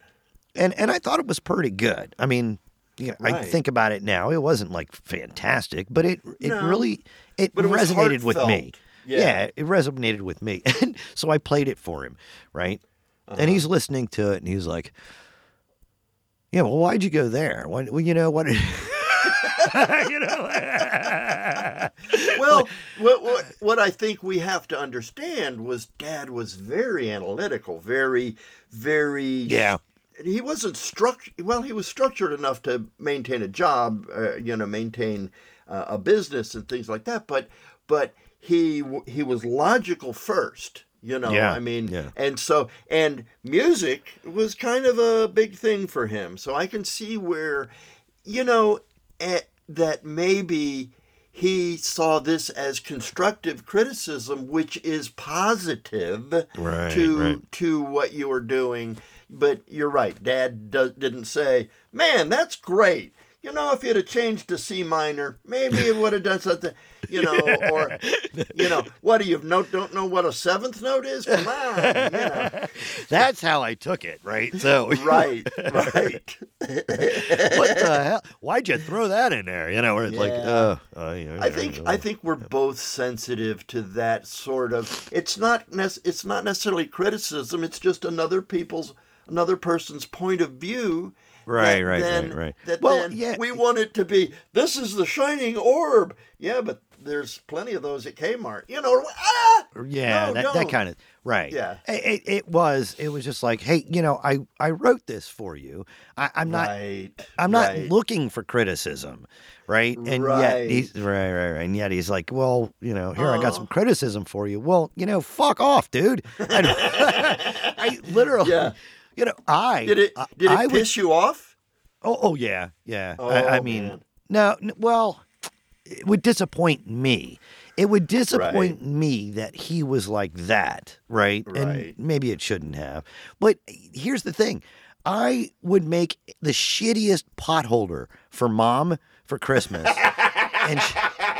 and and I thought it was pretty good. I mean, you know, I think about it now, it wasn't like fantastic, but it it No, really it, but it resonated with me. Yeah. Yeah. it resonated with me, and so I played it for him, right? Uh-huh. And he's listening to it, and he's like, "Yeah, well, why'd you go there? Why, well, you know what?" you know. well, what, what what I think we have to understand was Dad was very analytical, very, very. yeah, He wasn't structured. Well, he was structured enough to maintain a job, uh, you know, maintain uh, a business and things like that. But, but he he was logical first. You know, Yeah, I mean, yeah. and so and music was kind of a big thing for him. So I can see where, you know, eh, that maybe he saw this as constructive criticism, which is positive Right, to right. to what you were doing. But you're right. Dad didn't say, "Man, that's great." You know, if you'd have changed to C minor, maybe it would have done something. You know, or you know, what do you know? Don't know what a seventh note is? Come on, you know. that's how I took it, right? So, Right, right. what the hell? Why'd you throw that in there? You know, where it's like, Yeah. oh, uh, you know, I think I think we're both sensitive to that sort of. It's not nec- it's not necessarily criticism. It's just another people's another person's point of view. Right, that right, then, right, right. That Well, then yeah. we want it to be. This is the shining orb. Yeah, but there's plenty of those at Kmart. You know. Ah! Yeah, No, that, that kind of right. Yeah. it, it, it was. It was just like, hey, you know, I I wrote this for you. I, I'm not. right. I'm not right. looking for criticism, right? And yet Right. he's right, right, right. And yet he's like, well, you know, here I got some criticism for you. Well, you know, fuck off, dude. I, I literally, Yeah. You know, I Did it I- did it I would- piss you off? Oh, oh yeah, yeah. I, I Oh, mean, man. no, well, it would disappoint me. It would disappoint me that he was like that, right? And Right. maybe it shouldn't have. But here's the thing I would make the shittiest potholder for mom for Christmas. and sh-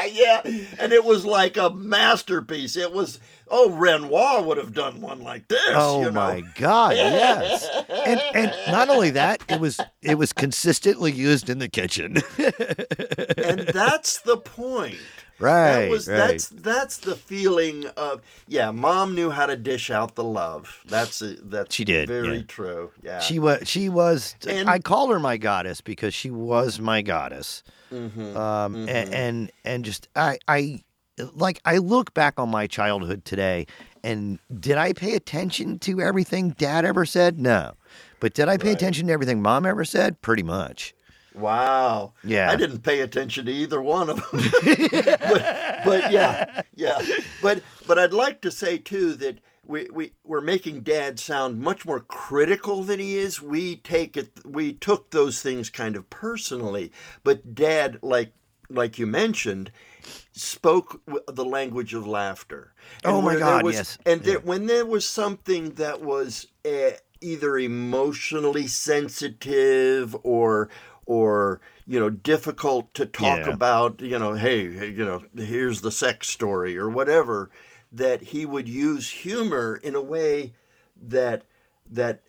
yeah, and it was like a masterpiece. It was oh Renoir would have done one like this. oh you know? my god, yes. And and not only that, it was it was consistently used in the kitchen. And that's the point. Right. That was right. that's that's the feeling of yeah. Mom knew how to dish out the love. That's a, that's She did, very yeah. true. Yeah. She was. She was. And- I call her my goddess because she was my goddess. Mhm. Um, Mhm. and, and and just I I like I look back on my childhood today, and did I pay attention to everything Dad ever said? No, but did I pay Right. attention to everything Mom ever said? Pretty much. Wow. Yeah. I didn't pay attention to either one of them. but, but yeah, yeah. But but I'd like to say too that we, we we're making dad sound much more critical than he is. We take it we took those things kind of personally. But dad like like you mentioned spoke the language of laughter. Oh, my God, was- yes. And there, when there was something that was uh, either emotionally sensitive or or you know difficult to talk Yeah. about you know hey you know here's the sex story or whatever that he would use humor in a way that that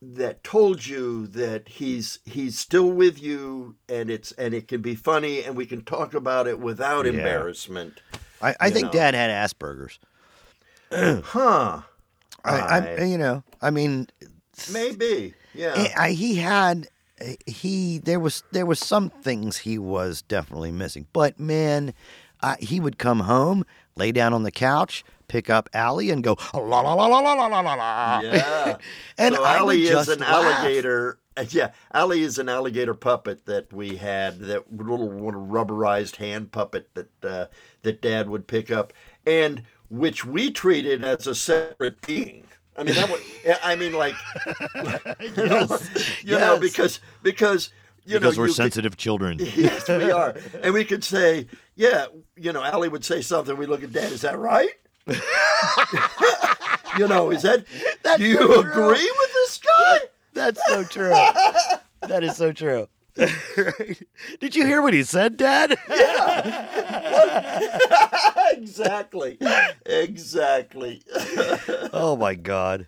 that told you that he's he's still with you and it's and it can be funny and we can talk about it without Yeah. embarrassment I, I think know. Dad had Asperger's. huh I, I, I- you know, I mean, maybe yeah I- he had he there was there was some things he was definitely missing, but man, uh, he would come home, lay down on the couch, pick up Allie, and go la la la la la la la la la. Yeah. And so Allie is an laugh. alligator. Yeah, Allie is an alligator puppet that we had, that little, little rubberized hand puppet that uh, that Dad would pick up, and which we treated as a separate being. I mean, that was, I mean, like, you know, you know, because because you know because know we're you could- sensitive children. yes, we are, and we could say, yeah, you know, Allie would say something. We look at Dad. Is that right? you know, is that? That's do you so agree with this guy? That's so true. that is so true. Did you hear what he said, Dad? Yeah. exactly, exactly. oh my God.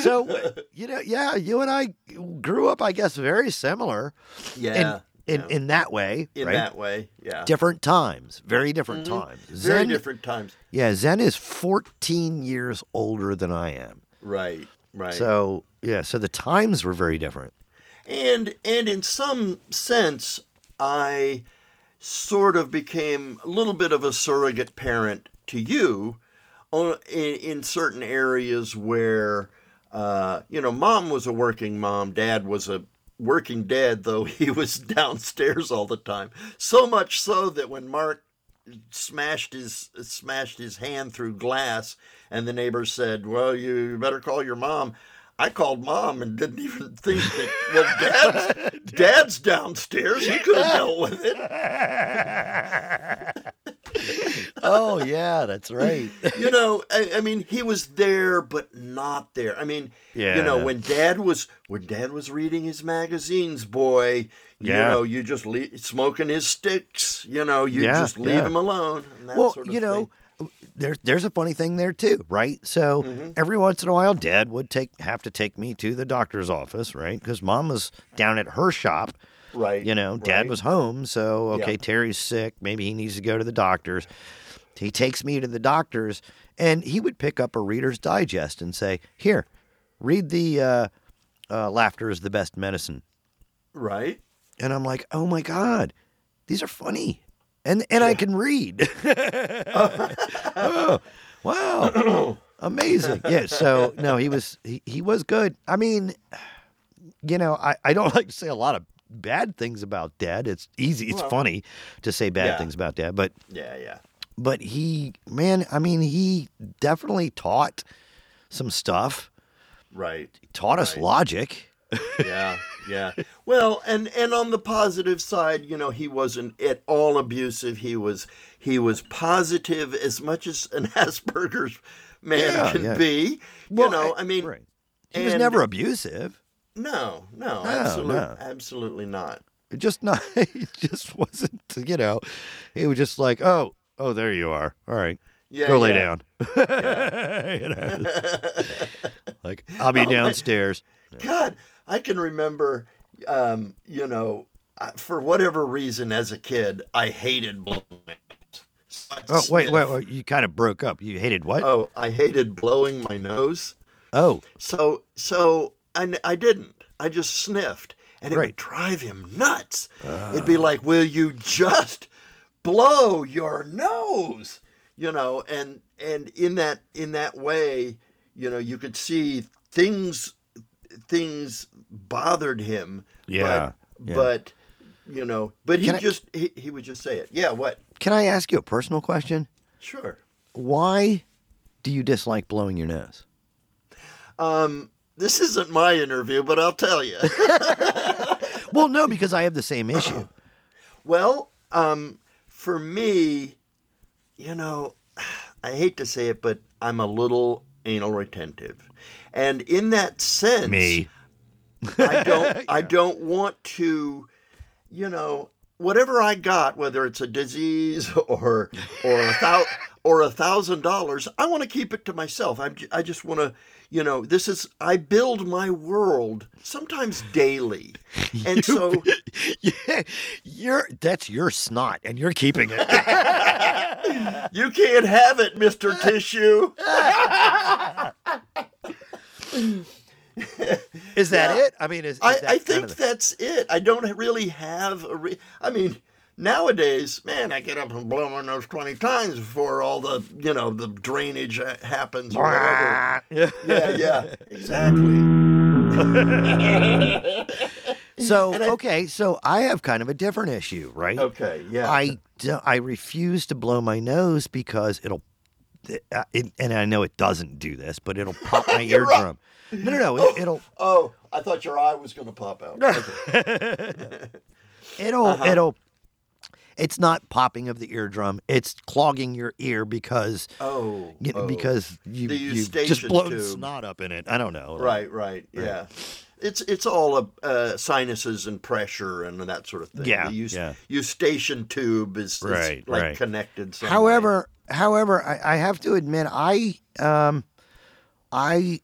So you know, yeah, you and I grew up, I guess, very similar yeah, in yeah. in that way, in right? that way, yeah. different times, very mm-hmm. different times. Very different times. yeah, Zen is 14 years older than I am. Right, right. So yeah, so the times were very different. And and in some sense i sort of became a little bit of a surrogate parent to you on, in, in certain areas where uh, you know mom was a working mom dad was a working dad though he was downstairs all the time. So much so that when mark smashed his smashed his hand through glass and the neighbor said well you better call your mom I called mom and didn't even think that well dad's dad's downstairs he could have dealt with it oh yeah, that's right. you know I, I mean he was there but not there I mean yeah. you know when dad was when dad was reading his magazines boy you Yeah. know you just le smoking his sticks you know you Yeah, just leave him alone and that well, sort of you know, thing. There's there's a funny thing there too, right? So Mm-hmm. every once in a while, Dad would take have to take me to the doctor's office, right? Because Mom was down at her shop. right You know, Dad right. was home, so okay, Yeah. Terry's sick. Maybe he needs to go to the doctor's. He takes me to the doctor's, and he would pick up a Reader's Digest and say, "Here, read the uh, uh, laughter is the best medicine." right And I'm like, "Oh my god, these are funny." And and I can read. oh, wow. Amazing. Yeah, so no, he was he, he was good. I mean, you know, I, I don't like to say a lot of bad things about dad. It's easy, it's Well, funny to say bad yeah. things about dad, but yeah yeah but he man, I mean, he definitely taught some stuff. right He taught us logic. yeah yeah. Well and and on the positive side you know he wasn't at all abusive. He was he was positive as much as an asperger's man Yeah, can yeah. be Well, you know I- i mean right. He was never abusive. no no, No, absolutely no. absolutely not. It just not it just wasn't you know he was just like oh oh there you are. All right. Yeah go lay down. You know, like i'll be Oh, downstairs. God i can remember um you know for whatever reason as a kid i hated blowing my nose. So I'd oh wait wait, wait you kind of broke up you hated what oh i hated blowing my nose oh So so I, I didn't. I just sniffed, and it Right. would drive him nuts. It'd be like, "Will you just blow your nose?" You know, and and in that in that way, you know, you could see things things bothered him. Yeah, but, yeah. but you know, but he Can I- just he, he would just say it. Yeah, what? can i ask you a personal question Sure. why do you dislike blowing your nose Um, this isn't my interview, but I'll tell you. well no because i have the same issue Well, um, for me, you know, I hate to say it, but I'm a little anal retentive, and in that sense, Me. I don't I don't want to, you know, whatever I got, whether it's a disease or or a thou, or a thousand dollars, I want to keep it to myself. I'm I just want to, you know, this is I build my world sometimes daily, and so yeah, you're that's your snot, and you're keeping it. you can't have it, Mister Tissue. Is that Yeah. it? I mean, is, is I, I think the- that's it. I don't really have a. Re- I mean, nowadays, man, I get up and blow my nose twenty times before all the you know the drainage happens or whatever. yeah. Yeah, exactly. So I- okay, so I have kind of a different issue, right? Okay, yeah. I I refuse to blow my nose because it'll, it, and I know it doesn't do this, but it'll pop my You're right. eardrum. No, no, no, it, it'll oh, I thought your eye was going to pop out. Okay. it'll Uh-huh. it'll. It's not popping of the eardrum; it's clogging your ear because Oh, you know, oh. because you you just blown tube. snot up in it. I don't know. Right, right, yeah. It's it's all uh, uh, sinuses and pressure and that sort of thing. Yeah, the eus- yeah. eustachian tube is, is like right. connected. Some way. However, however, I, I have to admit, I um, I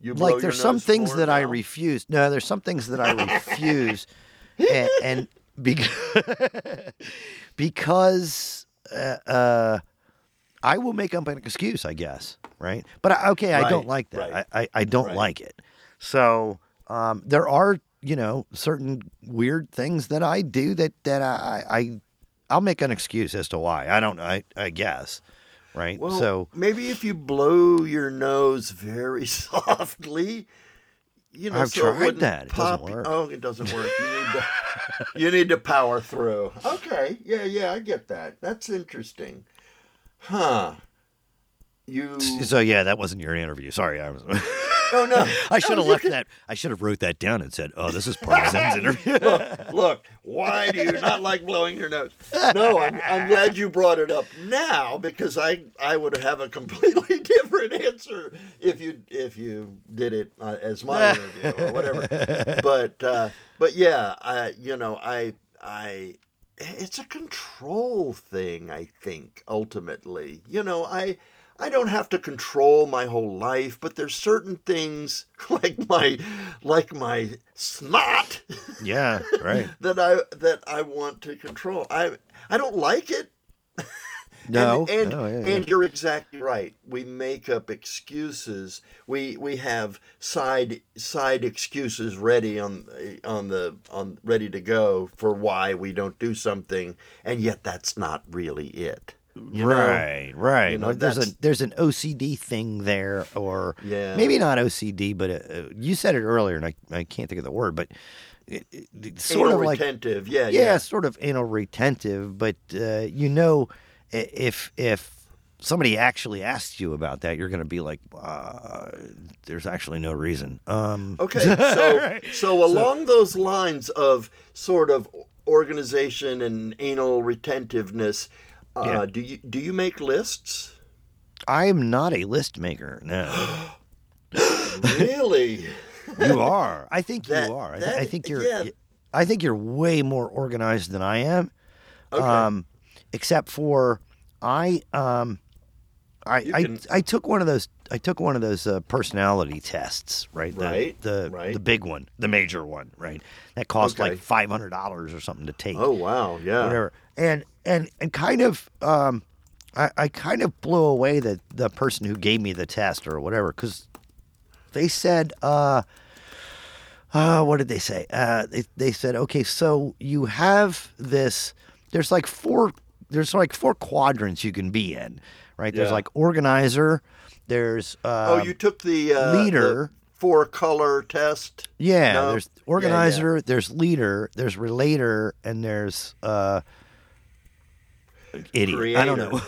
you like there's some things more that I refuse. No, there's some things that I refuse, and, and because because uh, uh, I will make up an excuse, I guess, right? But I, okay, I don't like that. right. I, I, I don't Right. like it. So um, there are you know certain weird things that I do that that I I I'll make an excuse as to why. I don't. I, I guess. Right. Well, so maybe if you blow your nose very softly, you know, I've so tried that. It doesn't work. Oh, it doesn't work. You need to, you need to power through. Okay, yeah, yeah, I get that. That's interesting, huh? You. so yeah, that wasn't your interview. Sorry, I was. Oh no! I should have left can- that. I should have wrote that down and said, "Oh, this is part of Zen's interview." Look, look. Why do you not like blowing your nose? No, I'm, I'm glad you brought it up now because I I would have a completely different answer if you if you did it uh, as my interview or whatever. But uh, but yeah, I you know I I it's a control thing. I think ultimately, you know I. I don't have to control my whole life, but there's certain things like my like my snot yeah, right. that I that I want to control. I I don't like it. No, and and, no, yeah, yeah. and you're exactly right. We make up excuses. We we have side side excuses ready on on the on ready to go for why we don't do something, and yet that's not really it. You know? right, right. you know, Or there's a there's an OCD thing there, or Yeah. maybe not OCD, but uh, you said it earlier, and I, I can't think of the word, but it, it, it's sort Anal of like retentive. Yeah, yeah, yeah. sort of anal retentive. But uh, you know, if if somebody actually asks you about that, you're going to be like, uh, "There's actually no reason." Um, Okay, so Right. so along those lines of sort of organization and anal retentiveness, uh, Yeah. do you do you make lists? I am not a list maker. No, really? you are. I think That- you are. I, that- I think you're. yeah. I think you're way more organized than I am. Okay. Um, except for I um, I You I, I took one of those. I took one of those uh, personality tests, right? The, Right, The right. the big one, the major one, right? That cost Okay. like five hundred dollars or something to take. oh wow, yeah. whatever. And and and kind of um, I, I kind of blew away the the person who gave me the test or whatever because they said uh, uh what did they say? Uh, they they said okay, so you have this. There's like four. There's like four quadrants you can be in, right? There's like organizer. There's uh, oh, you took the uh, leader. four color test. Yeah, No? there's Yeah, yeah. organizer, there's leader, there's relator, and there's uh idiot. I don't know.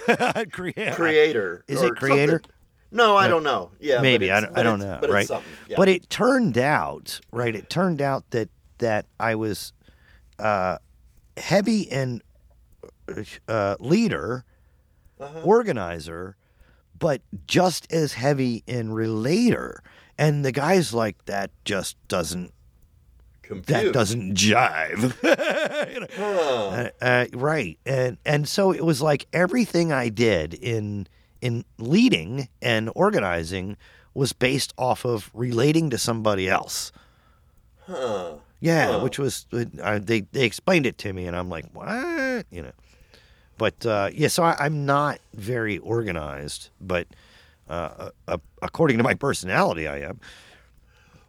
Creator. Creator. Is it creator? something. No, I don't know. Yeah, Maybe I don't, I don't know. But right. Yeah. But it turned out, right? It turned out that that I was uh, heavy and uh, leader, Uh-huh. organizer, but just as heavy in relator. And the guy's like, that just doesn't Confused. that doesn't jive. You know? Huh. Uh, uh, right, and and so it was like everything I did in in leading and organizing was based off of relating to somebody else. Huh. Yeah, Huh. which was uh, they they explained it to me, and I'm like, what, you know. But uh, yeah, so I, I'm not very organized, but uh, uh, according to my personality, I am.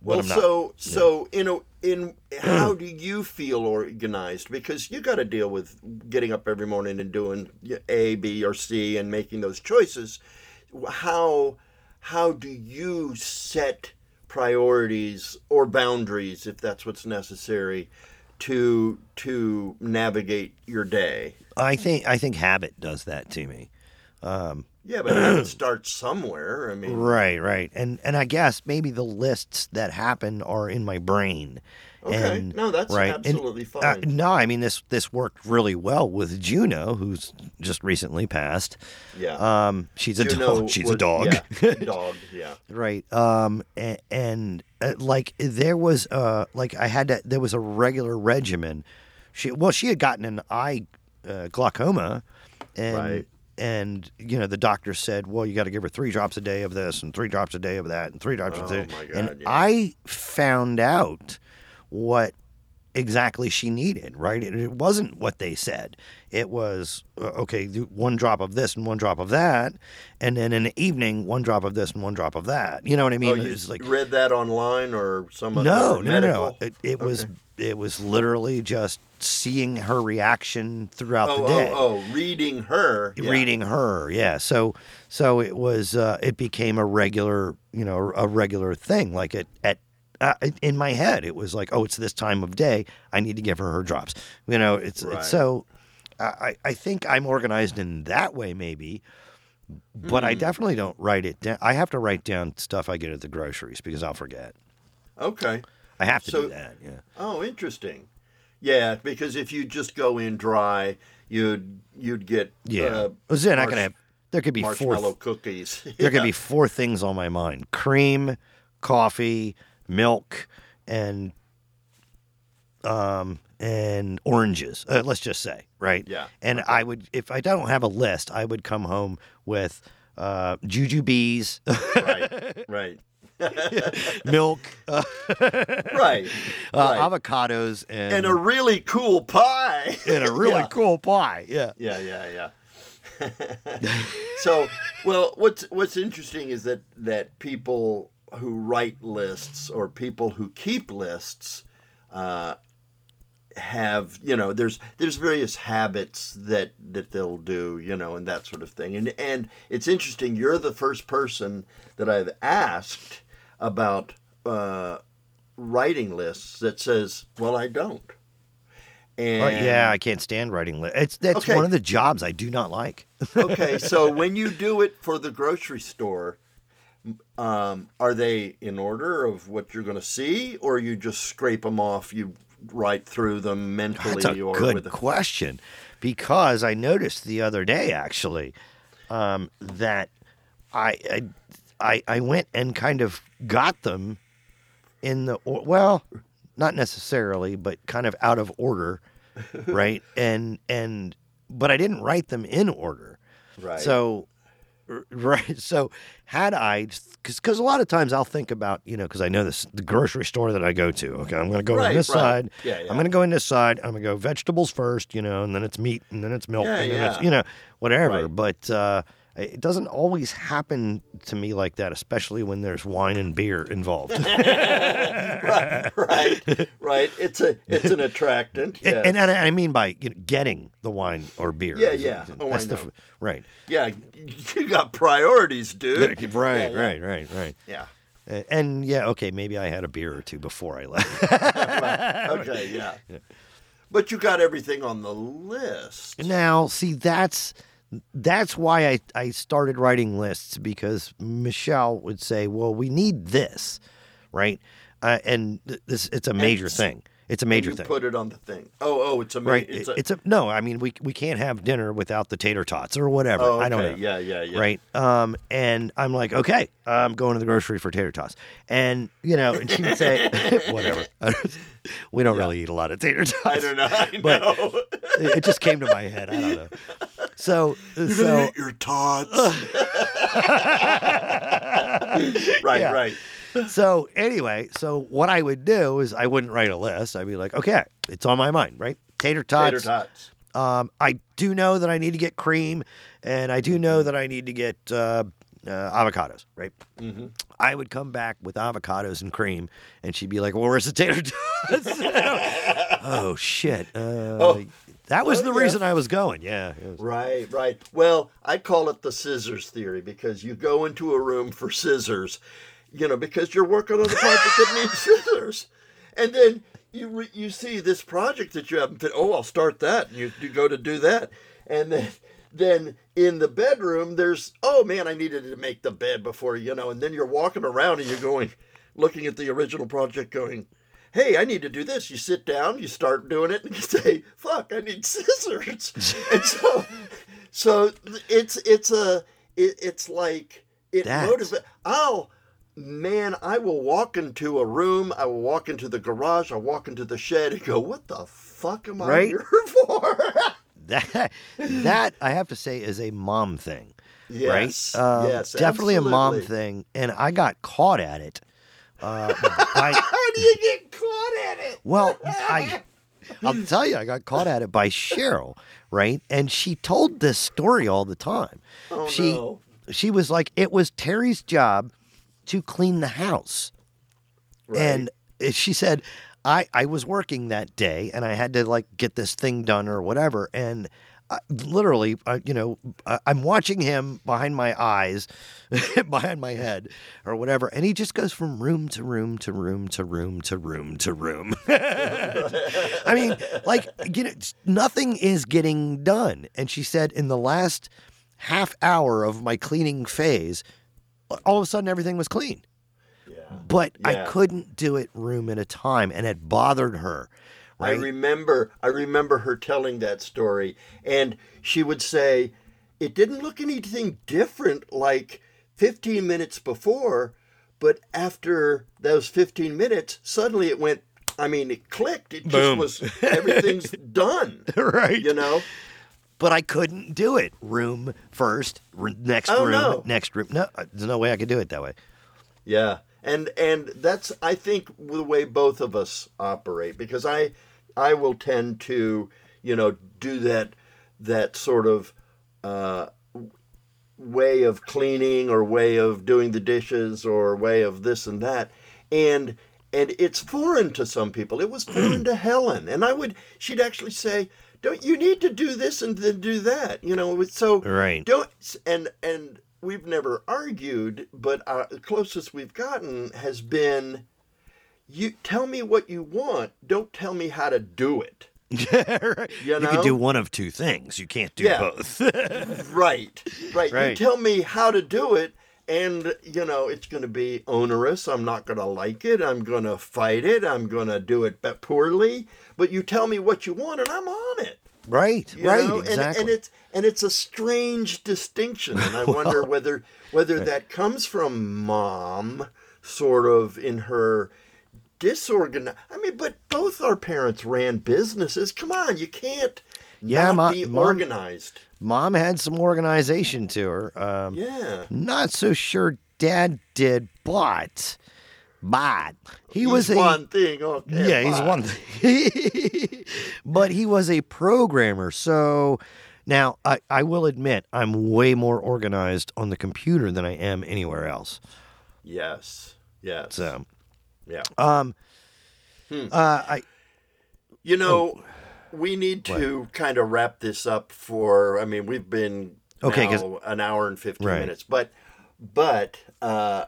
But Well, so so in a in how do you feel organized? Because you got to deal with getting up every morning and doing A, B, or C and making those choices. How how do you set priorities or boundaries, if that's what's necessary, to to navigate your day? I think I think habit does that to me. Yeah, but it starts somewhere. I mean, Right, right, and and I guess maybe the lists that happen are in my brain. Okay. And, No, that's right, and, absolutely uh, fine. no, I mean this this worked really well with Juno, who's just recently passed. yeah. Um, she's a Juno dog. She's was- a dog. Yeah, dog. Yeah. right. Um, and, and uh, like there was uh like I had to there was a regular regimen. She well she had gotten an eye uh, glaucoma, and Right. And you know the doctor said, well you got to give her three drops a day of this and three drops a day of that and three drops Oh, a day. my God, and yeah. I found out what exactly she needed, right? It, it wasn't what they said. It was, uh, okay, one drop of this and one drop of that. And then in the evening, one drop of this and one drop of that. You know what I mean? oh, you like, read that online or some other no, no, no? It, it was, Okay. it was literally just seeing her reaction throughout Oh, the day. oh, oh, reading her. yeah. reading her yeah so so it was uh it became a regular you know a regular thing like it at uh, in my head it was like oh it's this time of day i need to give her her drops you know it's, Right. it's so I, I think i'm organized in that way maybe but i Hmm. definitely don't write it down i have to write down stuff i get at the groceries because i'll forget Okay. i have to So- do that yeah Oh, interesting. Yeah, because if you just go in dry, you'd you'd get yeah uh, was then i marsh- can have there could be four marshmallow cookies. There could be four things on my mind: cream, coffee, milk, and um and oranges. Uh, let's just say, right? Yeah, And I would, if I don't have a list, I would come home with uh, jujubes, right, right, milk, uh, right, uh, right. avocados, and and a really cool pie. and a really Yeah. cool pie. Yeah. Yeah, yeah, yeah. so, well, what's what's interesting is that that people who write lists or people who keep lists uh, have you know there's there's various habits that that they'll do you know and that sort of thing and and it's interesting you're the first person that I've asked about uh, writing lists that says well I don't and Well, yeah, I can't stand writing lists. It's that's Okay. one of the jobs I do not like. okay, so when you do it for the grocery store, um, are they in order of what you're going to see, or you just scrape them off? You write through them mentally, That's a or good with a, question because I noticed the other day actually um, that I, I I went and kind of got them in the well, not necessarily, but kind of out of order, right? And and but I didn't write them in order. right? So, right. So, had I, because a lot of times I'll think about, you know, because I know this the grocery store that I go to. Okay, I'm going to go Right, on this right. side. Yeah, yeah. I'm going to go in this side. I'm going to go vegetables first, you know, and then it's meat, and then it's milk, Yeah, and then it's yeah. you know whatever. Right. But uh, it doesn't always happen to me like that, especially when there's wine and beer involved. right, right, right. It's a it's an attractant. And, Yes. and, and I mean by you know, getting the wine or beer. Yeah, yeah. Oh, That's I the right. yeah, you got priorities, dude. Right, Yeah, yeah. right, right, right. Yeah. And yeah, okay, maybe I had a beer or two before I left. Right. Okay. Yeah. But you got everything on the list. now, see, that's that's why I, I started writing lists because Michelle would say, "Well, we need this, right?" Uh, and th- this it's a major thing. It's a major thing. Put it on the thing. Oh, oh, it's a ma- right. It's It's a, a, no. I mean, we we can't have dinner without the tater tots or whatever. oh, okay. I don't know. Yeah, yeah, yeah. Right. Um, and I'm like, okay, I'm going to the grocery for tater tots. And, you know, and she would say, whatever. we don't really eat a lot of tater tots. I don't know. I But- know. It it just came to my head. I don't know. So, You're so, your tots. right, Yeah. right. So anyway, so what I would do is I wouldn't write a list. I'd be like, okay, it's on my mind, right? Tater tots. Tater tots. Um, I do know that I need to get cream, and I do know that I need to get uh, uh, avocados, right? Mm-hmm. I would come back with avocados and cream, and she'd be like, "Well, where's the tater tots?" oh shit! Uh, Oh. that was Oh, the yeah. reason I was going. Yeah. was- Right, right. Well, I call it the scissors theory because you go into a room for scissors, you know, because you're working on a project that needs scissors, and then you re- you see this project that you haven't. Fit- oh, I'll start that. And you, you go to do that, and then then in the bedroom there's oh man, I needed to make the bed before you know, and then you're walking around and you're going, looking at the original project, going. Hey, I need to do this. You sit down, you start doing it, and you say, "Fuck, I need scissors." and so, so it's it's a it, it's like it motivates. Oh man, I will walk into a room. I will walk into the garage. I will walk into the shed and go, "What the fuck am I here for?" That that I have to say is a mom thing, yes, right? Um, yes, definitely a mom thing, and I got caught at it. Uh, by, How do you get caught at it? Well, I I'll tell you, I got caught at it by Cheryl, right? And she told this story all the time. Oh, she no. she was like, it was Terry's job to clean the house. Right. And she said, I, I was working that day and I had to like get this thing done or whatever. And I, literally, uh, you know, I, I'm watching him behind my eyes, behind my head or whatever. And he just goes from room to room to room to room to room to room. I mean, like, you know, nothing is getting done. And she said, in the last half hour of my cleaning phase, all of a sudden everything was clean yeah. but I couldn't do it room at a time, and it bothered her. I remember I remember her telling that story and she would say it didn't look anything different like 15 minutes before but after those 15 minutes suddenly it went I mean it clicked it Boom. just was everything's done right. you know But I couldn't do it. Room first, r- next Oh, room, no. next room. No, uh, there's no way I could do it that way. Yeah, and and that's I think the way both of us operate because I I will tend to you know do that that sort of uh, way of cleaning or way of doing the dishes or way of this and that and and it's foreign to some people it was foreign to helen and i would she'd actually say don't you need to do this and then do that you know so Right. don't and and we've never argued but our, the closest we've gotten has been you tell me what you want don't tell me how to do it right. You You can do one of two things. You can't do Yeah. both. right right you tell me how to do it and you know it's going to be onerous i'm not going to like it i'm going to fight it i'm going to do it poorly but you tell me what you want and i'm on it right. you right. know? And- exactly. And, it's and it's a strange distinction, and I wonder whether whether that comes from mom, sort of in her disorganized. I mean, but both our parents ran businesses. Come on, you can't Yeah, be mom- organized. Mom had some organization to her. Um, Yeah, Not so sure Dad did, but but he He's was a one thing. Okay, yeah, he's one thing. but he was a programmer. So now I, I will admit I'm way more organized on the computer than I am anywhere else. Yes, yes. So yeah. um Hmm. uh I You know, we need to kind of wrap this up for. I mean, we've been Okay, now an hour and fifteen Right. minutes, but but uh,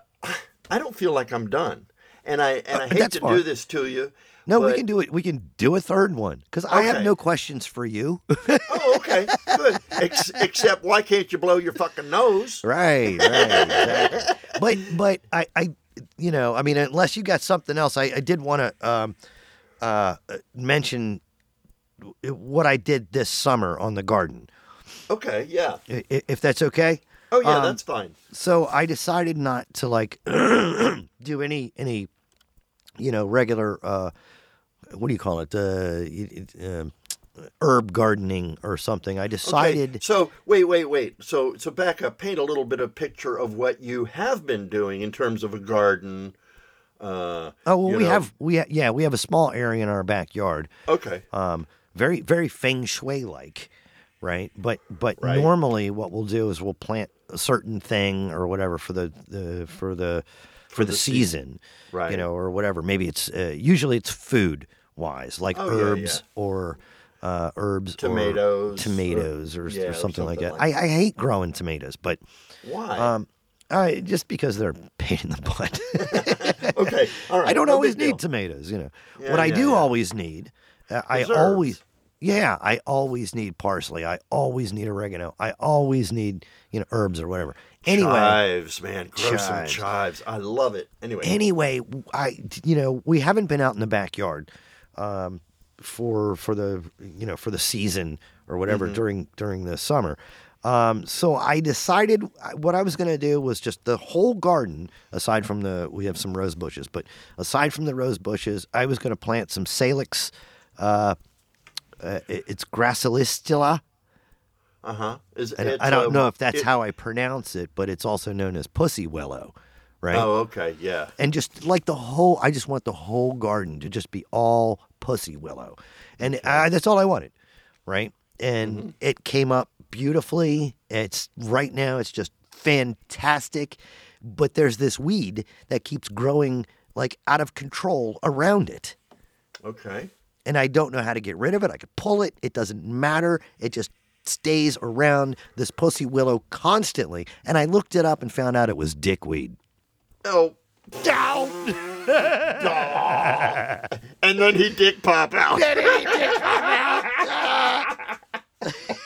I don't feel like I'm done, and I and I hate Uh, to do this to you. no, we can do it. We can do a third one because I have no questions for you. Oh, okay, good. Ex- except, why can't you blow your fucking nose? right, right. Exactly. but but I I you know I mean unless you got something else, I, I did want to um uh, mention what I did this summer on the garden, Okay, yeah. if that's okay. Oh, yeah, Um, that's fine. So I decided not to like do any any you know regular uh, what do you call it uh, um, herb gardening or something. I Okay, decided So wait, wait, wait. So so back up. Paint a little bit of picture of what you have been doing in terms of a garden. Uh, oh well we know. have we ha- yeah we have a small area in our backyard Okay. um, very very feng shui like, right? But but Right. normally what we'll do is we'll plant a certain thing or whatever for the, the for the for, the, the season, Right. You know, or whatever. Maybe it's uh, usually it's food wise, like Oh, herbs yeah. or uh, herbs, Tomatoes, or- tomatoes, or, or, yeah, or something like something that. like I, I hate growing tomatoes, but Why? um, I, just because they're pain in the butt. okay. All right. I don't no always need deal. tomatoes, you know. Yeah, what I yeah, do yeah. always need, uh, I always, yeah, I always need parsley. I always need oregano. I always need, you know, herbs or whatever. Anyway, chives, man, grow some Chives. chives. I love it. Anyway, anyway, I, you know, we haven't been out in the backyard um, for for the, you know, for the season or whatever Mm-hmm. during during the summer. Um, so I decided what I was going to do was just the whole garden, aside from the we have some rose bushes, but aside from the rose bushes, I was going to plant some salix. Uh, uh, it's gracilistyla. uh huh. Is I don't um, know if that's it- how I pronounce it, but it's also known as pussy willow, right? Oh, okay, yeah. and just like the whole i just want the whole garden to just be all pussy willow and I, that's all i wanted right and Mm-hmm. it came up beautifully it's right now it's just fantastic but there's this weed that keeps growing like out of control around it Okay and I don't know how to get rid of it. I could pull it, it doesn't matter. It just stays around this pussy willow constantly. And I looked it up and found out it was dickweed. Oh, down. and then he dick pop out. Then he dick pop out.